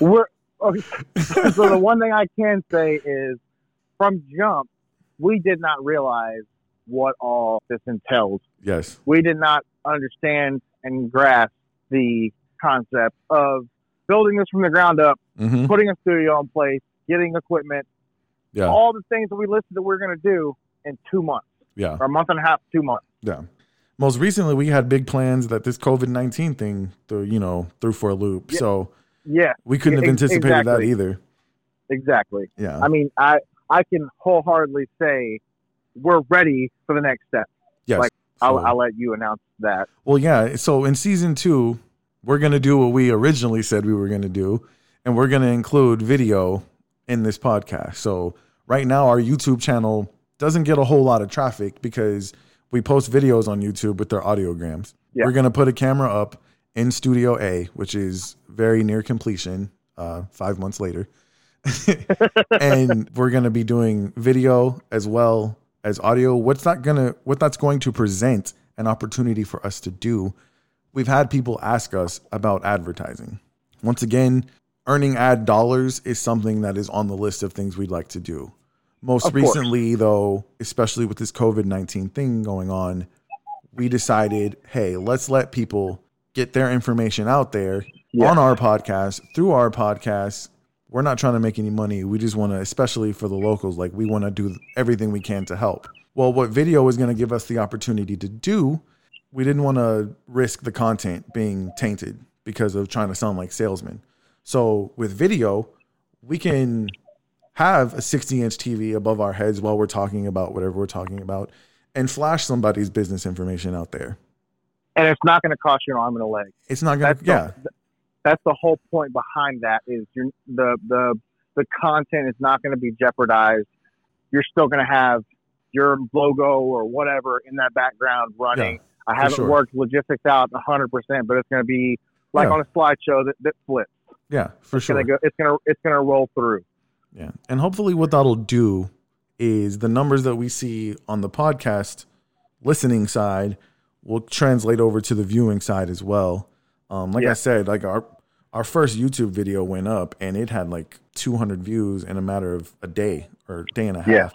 Speaker 6: we're okay. so the one thing I can say is from jump, we did not realize what all this entails.
Speaker 5: Yes.
Speaker 6: We did not understand and grasp the concept of building this from the ground up,
Speaker 5: hmm
Speaker 6: putting a studio in place, getting equipment,
Speaker 5: Yeah.
Speaker 6: all the things that we listed that we're going to do in two months
Speaker 5: Yeah.
Speaker 6: or a month and a half, two months.
Speaker 5: Yeah. Most recently, we had big plans that this COVID 19 thing, threw, you know, threw for a loop.
Speaker 6: Yeah.
Speaker 5: So
Speaker 6: Yeah,
Speaker 5: we couldn't have anticipated that either.
Speaker 6: exactly.
Speaker 5: Yeah.
Speaker 6: I mean, I I can wholeheartedly say we're ready for the next step.
Speaker 5: yes.
Speaker 6: like, I'll, I'll let you announce that.
Speaker 5: Well, yeah. So in season two, we're going to do what we originally said we were going to do, and we're going to include video in this podcast. So right now, our YouTube channel doesn't get a whole lot of traffic because we post videos on YouTube with their audiograms.
Speaker 6: Yeah.
Speaker 5: We're going to put a camera up in Studio A, which is very near completion, uh, five months later. and we're going to be doing video as well as audio. What's that going to, what that's going to present an opportunity for us to do. We've had people ask us about advertising. Once again, earning ad dollars is something that is on the list of things we'd like to do. Most
Speaker 6: Of course.
Speaker 5: recently, though, especially with this COVID 19 thing going on, we decided hey, let's let people get their information out there
Speaker 6: Yeah.
Speaker 5: on our podcast, through our podcast. We're not trying to make any money. We just want to, especially for the locals, like we want to do everything we can to help. Well, what video is going to give us the opportunity to do, we didn't want to risk the content being tainted because of trying to sound like salesmen. So with video, we can have a 60 inch TV above our heads while we're talking about whatever we're talking about and flash somebody's business information out there.
Speaker 6: and it's not going to cost you an arm and a leg.
Speaker 5: It's not going to, yeah,
Speaker 6: the, that's the whole point behind that is you're, the the the content is not going to be jeopardized. You're still going to have your logo or whatever in that background running. I haven't
Speaker 5: sure.
Speaker 6: worked logistics out 100, percent but it's going to be like
Speaker 5: Yeah.
Speaker 6: on a slideshow that, that flips.
Speaker 5: yeah, for
Speaker 6: It's
Speaker 5: sure.
Speaker 6: gonna go. It's gonna it's gonna roll through.
Speaker 5: Yeah. And hopefully, what that'll do is the numbers that we see on the podcast listening side will translate over to the viewing side as well. Um, like I said, like our our first YouTube video went up and it had like 200 views in a matter of a day or day and a half.
Speaker 6: Yeah.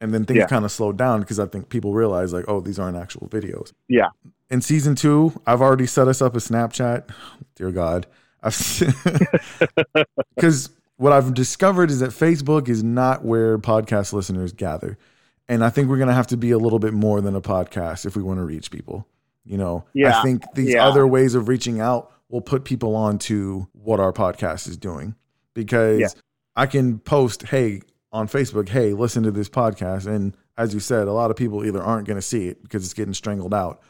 Speaker 5: And then things
Speaker 6: Yeah.
Speaker 5: kind of slowed down because I think people realized like, oh, these aren't actual videos.
Speaker 6: Yeah.
Speaker 5: In season two, I've already set us up a Snapchat. Dear God, because what I've discovered is that Facebook is not where podcast listeners gather, and I think we're gonna have to be a little bit more than a podcast if we want to reach people. You know, I think these
Speaker 6: Yeah.
Speaker 5: other ways of reaching out will put people on to what our podcast is doing because
Speaker 6: Yeah.
Speaker 5: I can post, hey, on Facebook, hey, listen to this podcast. And as you said, a lot of people either aren't going to see it because it's getting strangled out.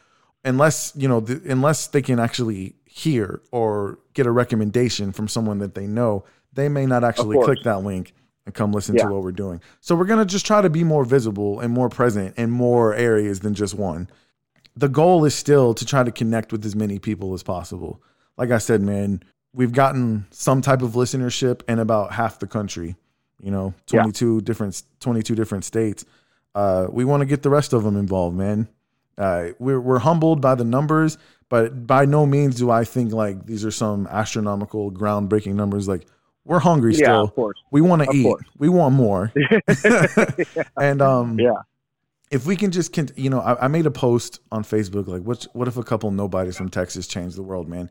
Speaker 5: Unless, you know, th- unless they can actually hear or get a recommendation from someone that they know, they may not actually click that link and come listen
Speaker 6: Yeah.
Speaker 5: to what we're doing. So we're going to just try to be more visible and more present in more areas than just one. The goal is still to try to connect with as many people as possible. Like I said, man, we've gotten some type of listenership in about half the country. You know,
Speaker 6: Yeah.
Speaker 5: 22 different 22 different states. Uh, we want to get the rest of them involved, man. Uh, we're we're humbled by the numbers, but by no means do I think like these are some astronomical, groundbreaking numbers. Like we're hungry
Speaker 6: Yeah,
Speaker 5: still.
Speaker 6: of course.
Speaker 5: We want to eat.
Speaker 6: course.
Speaker 5: We want more. and um,
Speaker 6: Yeah.
Speaker 5: If we can just, con- you know, I, I made a post on Facebook like, what what if a couple nobodies from Texas changed the world, man?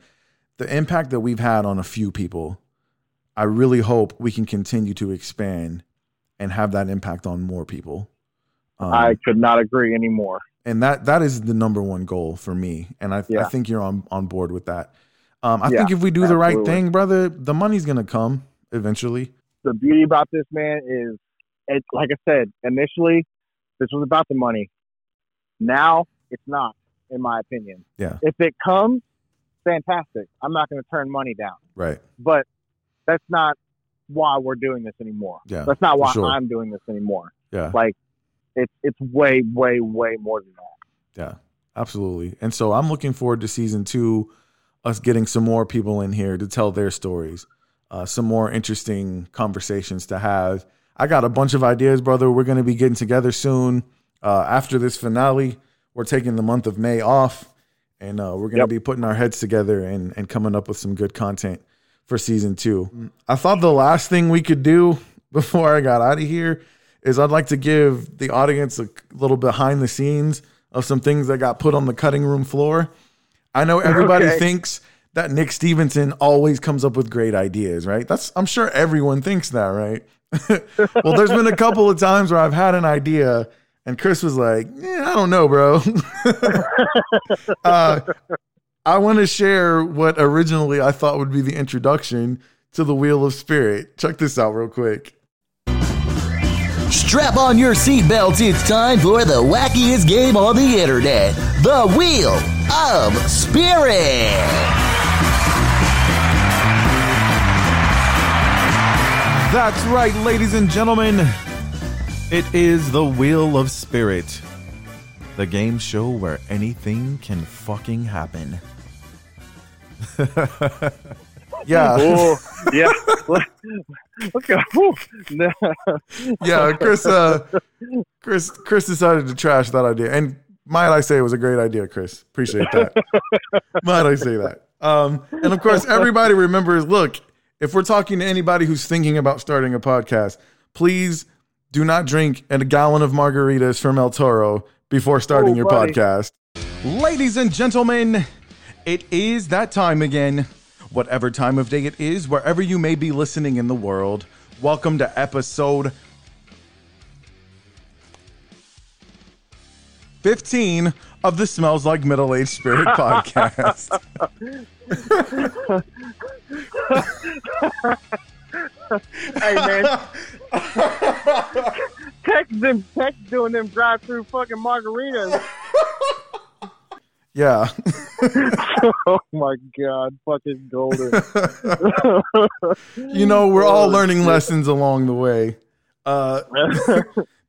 Speaker 5: The impact that we've had on a few people, I really hope we can continue to expand and have that impact on more people. Um,
Speaker 6: I could not agree anymore.
Speaker 5: and that that is the number one goal for me and i, I think you're on on board with that um, i
Speaker 6: Yeah,
Speaker 5: think if we do the right thing brother the money's gonna come eventually
Speaker 6: The beauty about this man is, it, like I said initially, this was about the money. Now it's not, in my opinion.
Speaker 5: Yeah.
Speaker 6: If it comes, fantastic. I'm not going to turn money down,
Speaker 5: right
Speaker 6: but that's not why we're doing this anymore.
Speaker 5: yeah
Speaker 6: That's not why
Speaker 5: sure.
Speaker 6: I'm doing this anymore.
Speaker 5: yeah
Speaker 6: Like, it's it's way, way, way more than that.
Speaker 5: yeah absolutely and so i'm looking forward to season two us getting some more people in here to tell their stories uh, some more interesting conversations to have i got a bunch of ideas brother. We're going to be getting together soon uh, after this finale. We're taking the month of may off and uh, we're going to
Speaker 6: Yep.
Speaker 5: be putting our heads together and, and coming up with some good content for season two. I thought the last thing we could do before i got out of here is i'd like to give the audience a little behind the scenes of some things that got put on the cutting room floor. I know everybody
Speaker 6: Okay.
Speaker 5: thinks that nick stevenson always comes up with great ideas right? That's i'm sure everyone thinks that right well there's been a couple of times where i've had an idea and chris was like yeah, i don't know bro uh, I want to share what originally I thought would be the introduction to the Wheel of Spirit. Check this out real quick.
Speaker 7: Strap on your seatbelts. It's time for the wackiest game on the internet the Wheel of Spirit.
Speaker 5: That's right, ladies and gentlemen. It is the Wheel of Spirit, the game show where anything can fucking happen. yeah,
Speaker 6: Oh, yeah.
Speaker 5: Yeah. Chris, uh, Chris, Chris decided to trash that idea, and might I say it was a great idea, Chris. Appreciate that. might I say that? Um, and of course, everybody remembers. Look, if we're talking to anybody who's thinking about starting a podcast, please do not drink a gallon of margaritas from El Toro before starting
Speaker 6: Oh,
Speaker 5: your
Speaker 6: buddy.
Speaker 5: podcast. Ladies and gentlemen, it is that time again. Whatever time of day it is, wherever you may be listening in the world, welcome to episode 15 of the Smells Like Middle Aged Spirit podcast.
Speaker 6: hey man, text them, text doing them drive-through fucking margaritas.
Speaker 5: yeah.
Speaker 6: oh my god, fucking golden.
Speaker 5: you know, we're all learning lessons along the way. Uh,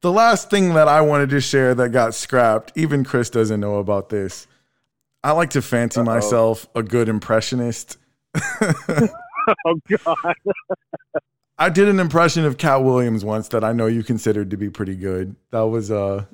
Speaker 5: the last thing that I wanted to share that got scrapped, even Chris doesn't know about this. I like to fancy myself a good impressionist.
Speaker 6: oh god.
Speaker 5: I did an impression of Katt Williams once that I know you considered to be pretty good. That was uh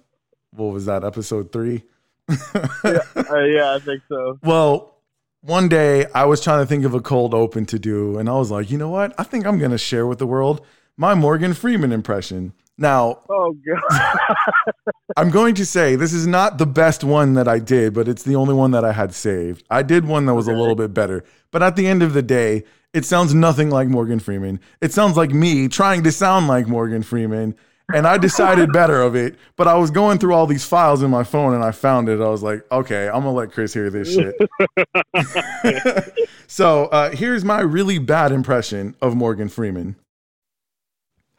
Speaker 5: what was that, episode three?
Speaker 6: Uh, yeah, I think so.
Speaker 5: Well, one day I was trying to think of a cold open to do, and I was like, you know what? I think I'm gonna share with the world my Morgan Freeman impression. Now,
Speaker 6: Oh god.
Speaker 5: I'm going to say this is not the best one that I did, but it's the only one that I had saved. I did one that was a little bit better, but at the end of the day, it sounds nothing like Morgan Freeman. It sounds like me trying to sound like Morgan Freeman, and I decided better of it. But I was going through all these files in my phone and I found it. I was like, okay, I'm gonna let Chris hear this shit. so uh, here's my really bad impression of Morgan Freeman.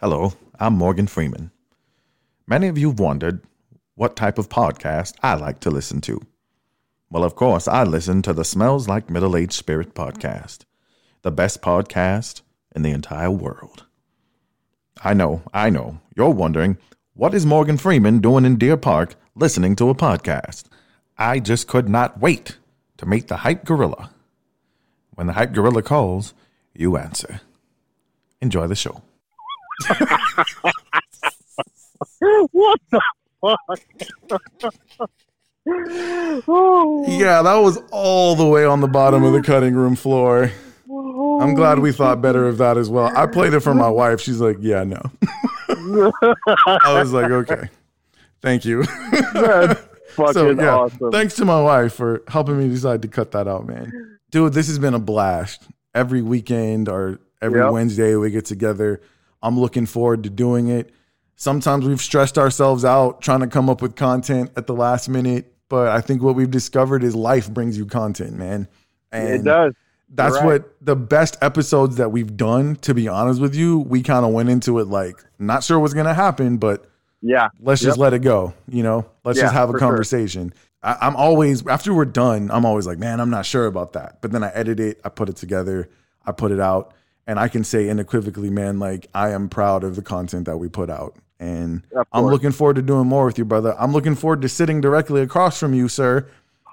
Speaker 5: Hello, I'm Morgan Freeman. Many of you have wondered what type of podcast I like to listen to. Well, of course, I listen to the Smells Like Middle Aged Spirit podcast, the best podcast in the entire world. I know, I know, you're wondering, what is Morgan Freeman doing in Deer Park listening to a podcast? I just could not wait to meet the hype gorilla. When the hype gorilla calls, you answer. Enjoy the show.
Speaker 6: what the fuck? oh,
Speaker 5: Yeah, that was all the way on the bottom of the cutting room floor. I'm glad we thought better of that as well. I played it for my wife. She's like, yeah, no. I was like, okay. Thank you.
Speaker 6: that's fucking
Speaker 5: so, yeah,
Speaker 6: awesome.
Speaker 5: thanks to my wife for helping me decide to cut that out, man. Dude, this has been a blast. Every weekend or every
Speaker 6: Yep.
Speaker 5: Wednesday we get together. I'm looking forward to doing it. Sometimes we've stressed ourselves out trying to come up with content at the last minute, but I think what we've discovered is life brings you content, man. And
Speaker 6: it does.
Speaker 5: that's
Speaker 6: right.
Speaker 5: what the best episodes that we've done, to be honest with you, we kind of went into it like not sure what's gonna happen, but
Speaker 6: Yeah.
Speaker 5: let's just let it go. You know, let's
Speaker 6: Yeah,
Speaker 5: just have a
Speaker 6: for sure.
Speaker 5: conversation. I, I'm always after we're done, I'm always like, man, I'm not sure about that. But then I edit it, I put it together, I put it out, and I can say unequivocally, man, like I am proud of the content that we put out. And I'm looking forward to doing more with you, brother. I'm looking forward to sitting directly across from you, sir,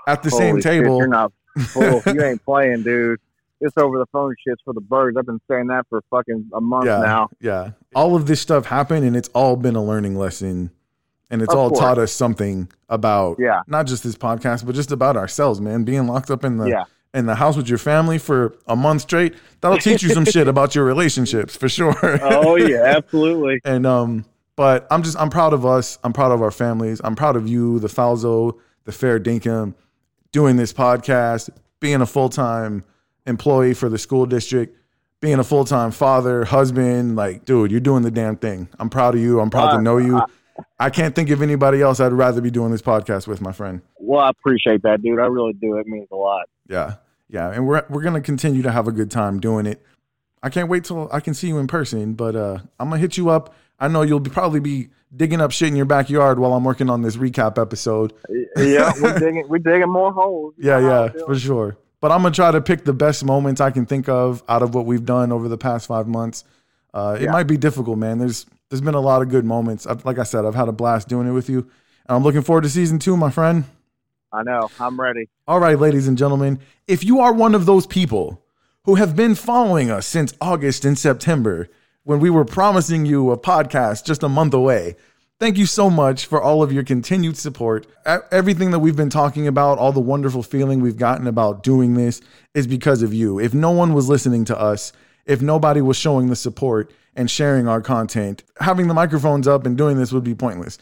Speaker 5: at the same
Speaker 6: Holy shit,
Speaker 5: table.
Speaker 6: you're not you ain't playing, dude. This over the phone shit's for the birds. I've been saying that for fucking a month
Speaker 5: yeah,
Speaker 6: now.
Speaker 5: Yeah. All of this stuff happened and it's all been a learning lesson. And it's
Speaker 6: Of
Speaker 5: all
Speaker 6: course.
Speaker 5: taught us something about
Speaker 6: Yeah.
Speaker 5: not just this podcast, but just about ourselves, man. Being locked up in the
Speaker 6: Yeah.
Speaker 5: In the house with your family for a month straight, that'll teach you some shit about your relationships for sure.
Speaker 6: Oh yeah, absolutely.
Speaker 5: and um, but I'm just I'm proud of us. I'm proud of our families. I'm proud of you, the Falzo, the Fair Dinkum, doing this podcast, being a full time employee for the school district, being a full time father, husband. Like, dude, you're doing the damn thing. I'm proud of you. I'm proud to
Speaker 6: Uh,
Speaker 5: know you. I can't think of anybody else I'd rather be doing this podcast with, my friend.
Speaker 6: Well, I appreciate that, dude. I really do. It means a lot.
Speaker 5: Yeah. Yeah. And we're we're gonna continue to have a good time doing it. I can't wait till I can see you in person, but uh I'm gonna hit you up. I know you'll be, probably be digging up shit in your backyard while I'm working on this recap episode.
Speaker 6: Yeah, we're digging. We're digging more holes.
Speaker 5: Yeah, yeah, for sure. But I'm gonna try to pick the best moments I can think of out of what we've done over the past five months. Uh, it
Speaker 6: Yeah.
Speaker 5: might be difficult, man. There's there's been a lot of good moments. I've, like I said, I've had a blast doing it with you, and I'm looking forward to season two, my friend.
Speaker 6: I know. I'm ready.
Speaker 5: All right, ladies and gentlemen, if you are one of those people who have been following us since August and September, when we were promising you a podcast just a month away, thank you so much for all of your continued support. Everything that we've been talking about, all the wonderful feeling we've gotten about doing this is because of you. If no one was listening to us, if nobody was showing the support and sharing our content, having the microphones up and doing this would be pointless.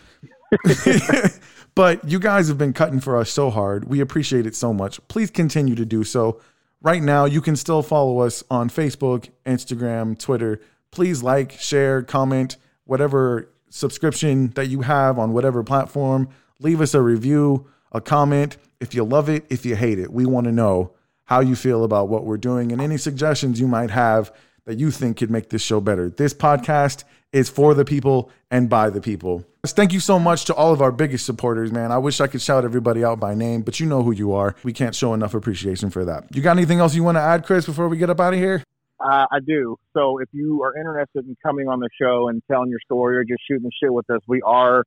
Speaker 5: but you guys have been cutting for us so hard. We appreciate it so much. Please continue to do so. Right now, you can still follow us on Facebook, Instagram, Twitter. Please like, share, comment, whatever subscription that you have on whatever platform. Leave us a review, a comment. If you love it, if you hate it, we want to know how you feel about what we're doing and any suggestions you might have that you think could make this show better. This podcast is for the people and by the people. Thank you so much to all of our biggest supporters, man. I wish I could shout everybody out by name, but you know who you are. We can't show enough appreciation for that. You got anything else you want to add, Chris, before we get up out of here?
Speaker 6: Uh, I do. So if you are interested in coming on the show and telling your story or just shooting the shit with us, we are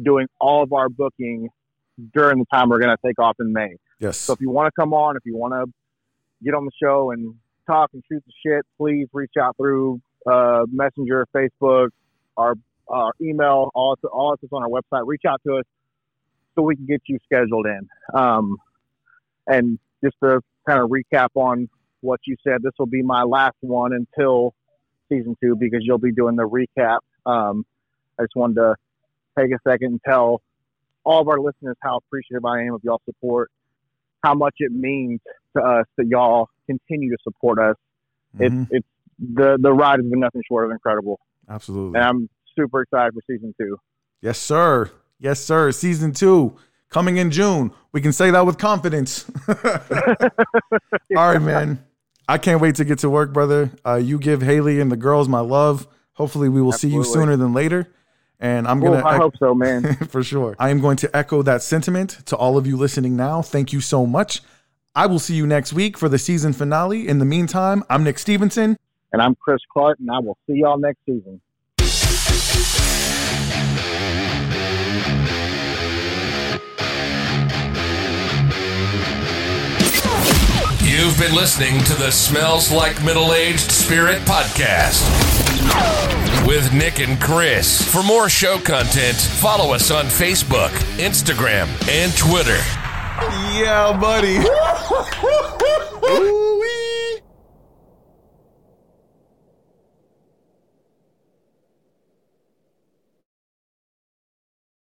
Speaker 6: doing all of our booking during the time we're going to take off in May.
Speaker 5: Yes.
Speaker 6: So if you want to come on, if you want to get on the show and talk and shoot the shit, please reach out through uh, Messenger, Facebook, our our email, all all of this on our website. Reach out to us so we can get you scheduled in. Um, and just to kind of recap on what you said, this will be my last one until season two because you'll be doing the recap. Um, I just wanted to take a second and tell all of our listeners how appreciative I am of y'all support, how much it means to us that y'all continue to support us.
Speaker 5: Mhm.
Speaker 6: It's it's the the ride has been nothing short of incredible,
Speaker 5: Absolutely.
Speaker 6: and I'm super excited for season two.
Speaker 5: Yes, sir. Yes, sir. Season two coming in June. We can say that with confidence. All right, man. I can't wait to get to work, brother. Uh, you give Haley and the girls my love. Hopefully, we will see you sooner than later. And I'm gonna
Speaker 6: I hope so, man.
Speaker 5: for sure. I am going to echo that sentiment to all of you listening now. Thank you so much. I will see you next week for the season finale. In the meantime, I'm Nick Stevenson.
Speaker 6: and I'm Chris Clark, and I will see y'all next season.
Speaker 3: You've been listening to the Smells Like Middle Aged Spirit podcast with Nick and Chris. For more show content, follow us on Facebook, Instagram, and Twitter.
Speaker 5: Yeah, buddy. Ooh-wee.